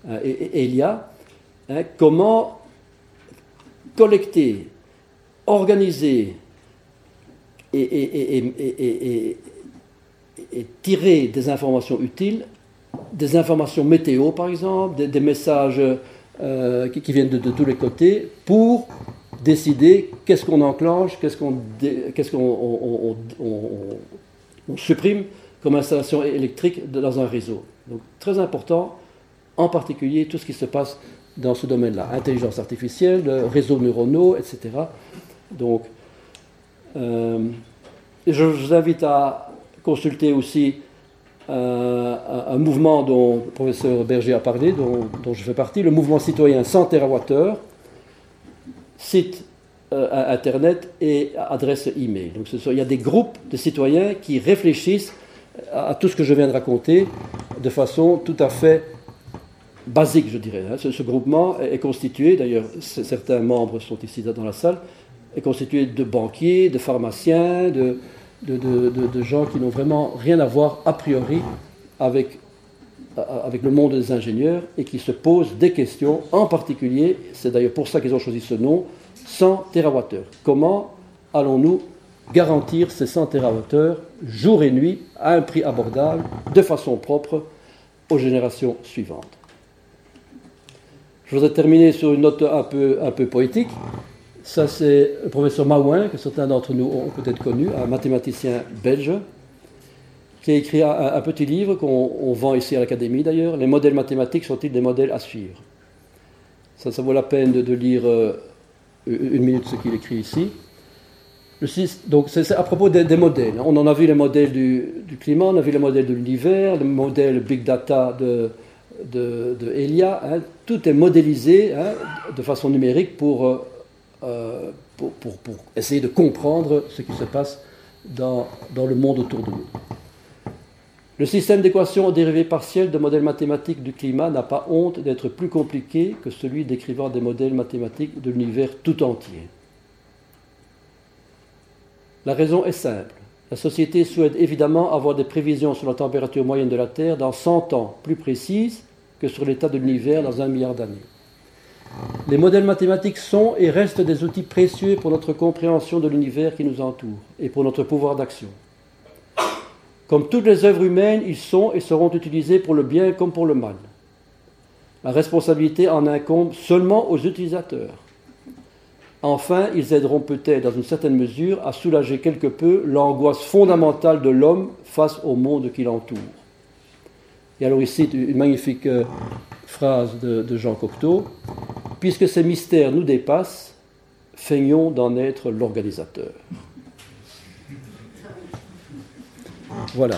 euh, Elia. Hein, comment collecter, organiser et, tirer des informations utiles des informations météo, par exemple, des, messages euh, qui, viennent de, tous les côtés, pour décider qu'est-ce qu'on enclenche, qu'est-ce qu'on supprime comme installation électrique dans un réseau. Donc très important, en particulier tout ce qui se passe dans ce domaine-là, intelligence artificielle, réseaux neuronaux, etc. Donc, euh, je vous invite à consulter aussi euh, un, mouvement dont le professeur Berger a parlé, dont, je fais partie, le mouvement citoyen 100 TWh, site euh, internet et adresse email. Donc il y a des groupes de citoyens qui réfléchissent à, tout ce que je viens de raconter de façon tout à fait basique, je dirais. Hein. Ce, groupement est, constitué, d'ailleurs certains membres sont ici dans la salle, est constitué de banquiers, de pharmaciens, de, de, gens qui n'ont vraiment rien à voir a priori avec, le monde des ingénieurs et qui se posent des questions, en particulier, c'est d'ailleurs pour ça qu'ils ont choisi ce nom, 100 TWh. Comment allons-nous garantir ces 100 TWh jour et nuit à un prix abordable, de façon propre, aux générations suivantes? Je voudrais terminer sur une note un peu poétique. Ça, c'est le professeur Maouin, que certains d'entre nous ont peut-être connu, un mathématicien belge, qui a écrit un, petit livre qu'on vend ici à l'Académie d'ailleurs. Les modèles mathématiques sont-ils des modèles à suivre? Ça, ça vaut la peine de, lire euh, une minute ce qu'il écrit ici. donc c'est à propos des, modèles. On en a vu les modèles du, climat, on a vu les modèles de l'univers, le modèle Big Data de, de, Elia. Hein. Tout est modélisé hein, de façon numérique pour euh, pour, essayer de comprendre ce qui se passe dans, dans le monde autour de nous. Le système d'équations dérivées partielles de modèles mathématiques du climat n'a pas honte d'être plus compliqué que celui décrivant des modèles mathématiques de l'univers tout entier. La raison est simple. La société souhaite évidemment avoir des prévisions sur la température moyenne de la Terre dans 100 ans plus précises que sur l'état de l'univers dans un milliard d'années. Les modèles mathématiques sont et restent des outils précieux pour notre compréhension de l'univers qui nous entoure et pour notre pouvoir d'action. Comme toutes les œuvres humaines, ils sont et seront utilisés pour le bien comme pour le mal. La responsabilité en incombe seulement aux utilisateurs. Enfin, ils aideront peut-être dans une certaine mesure à soulager quelque peu l'angoisse fondamentale de l'homme face au monde qui l'entoure. Et alors ici, une magnifique euh, phrase de, Jean Cocteau. Puisque ces mystères nous dépassent, feignons d'en être l'organisateur. Voilà.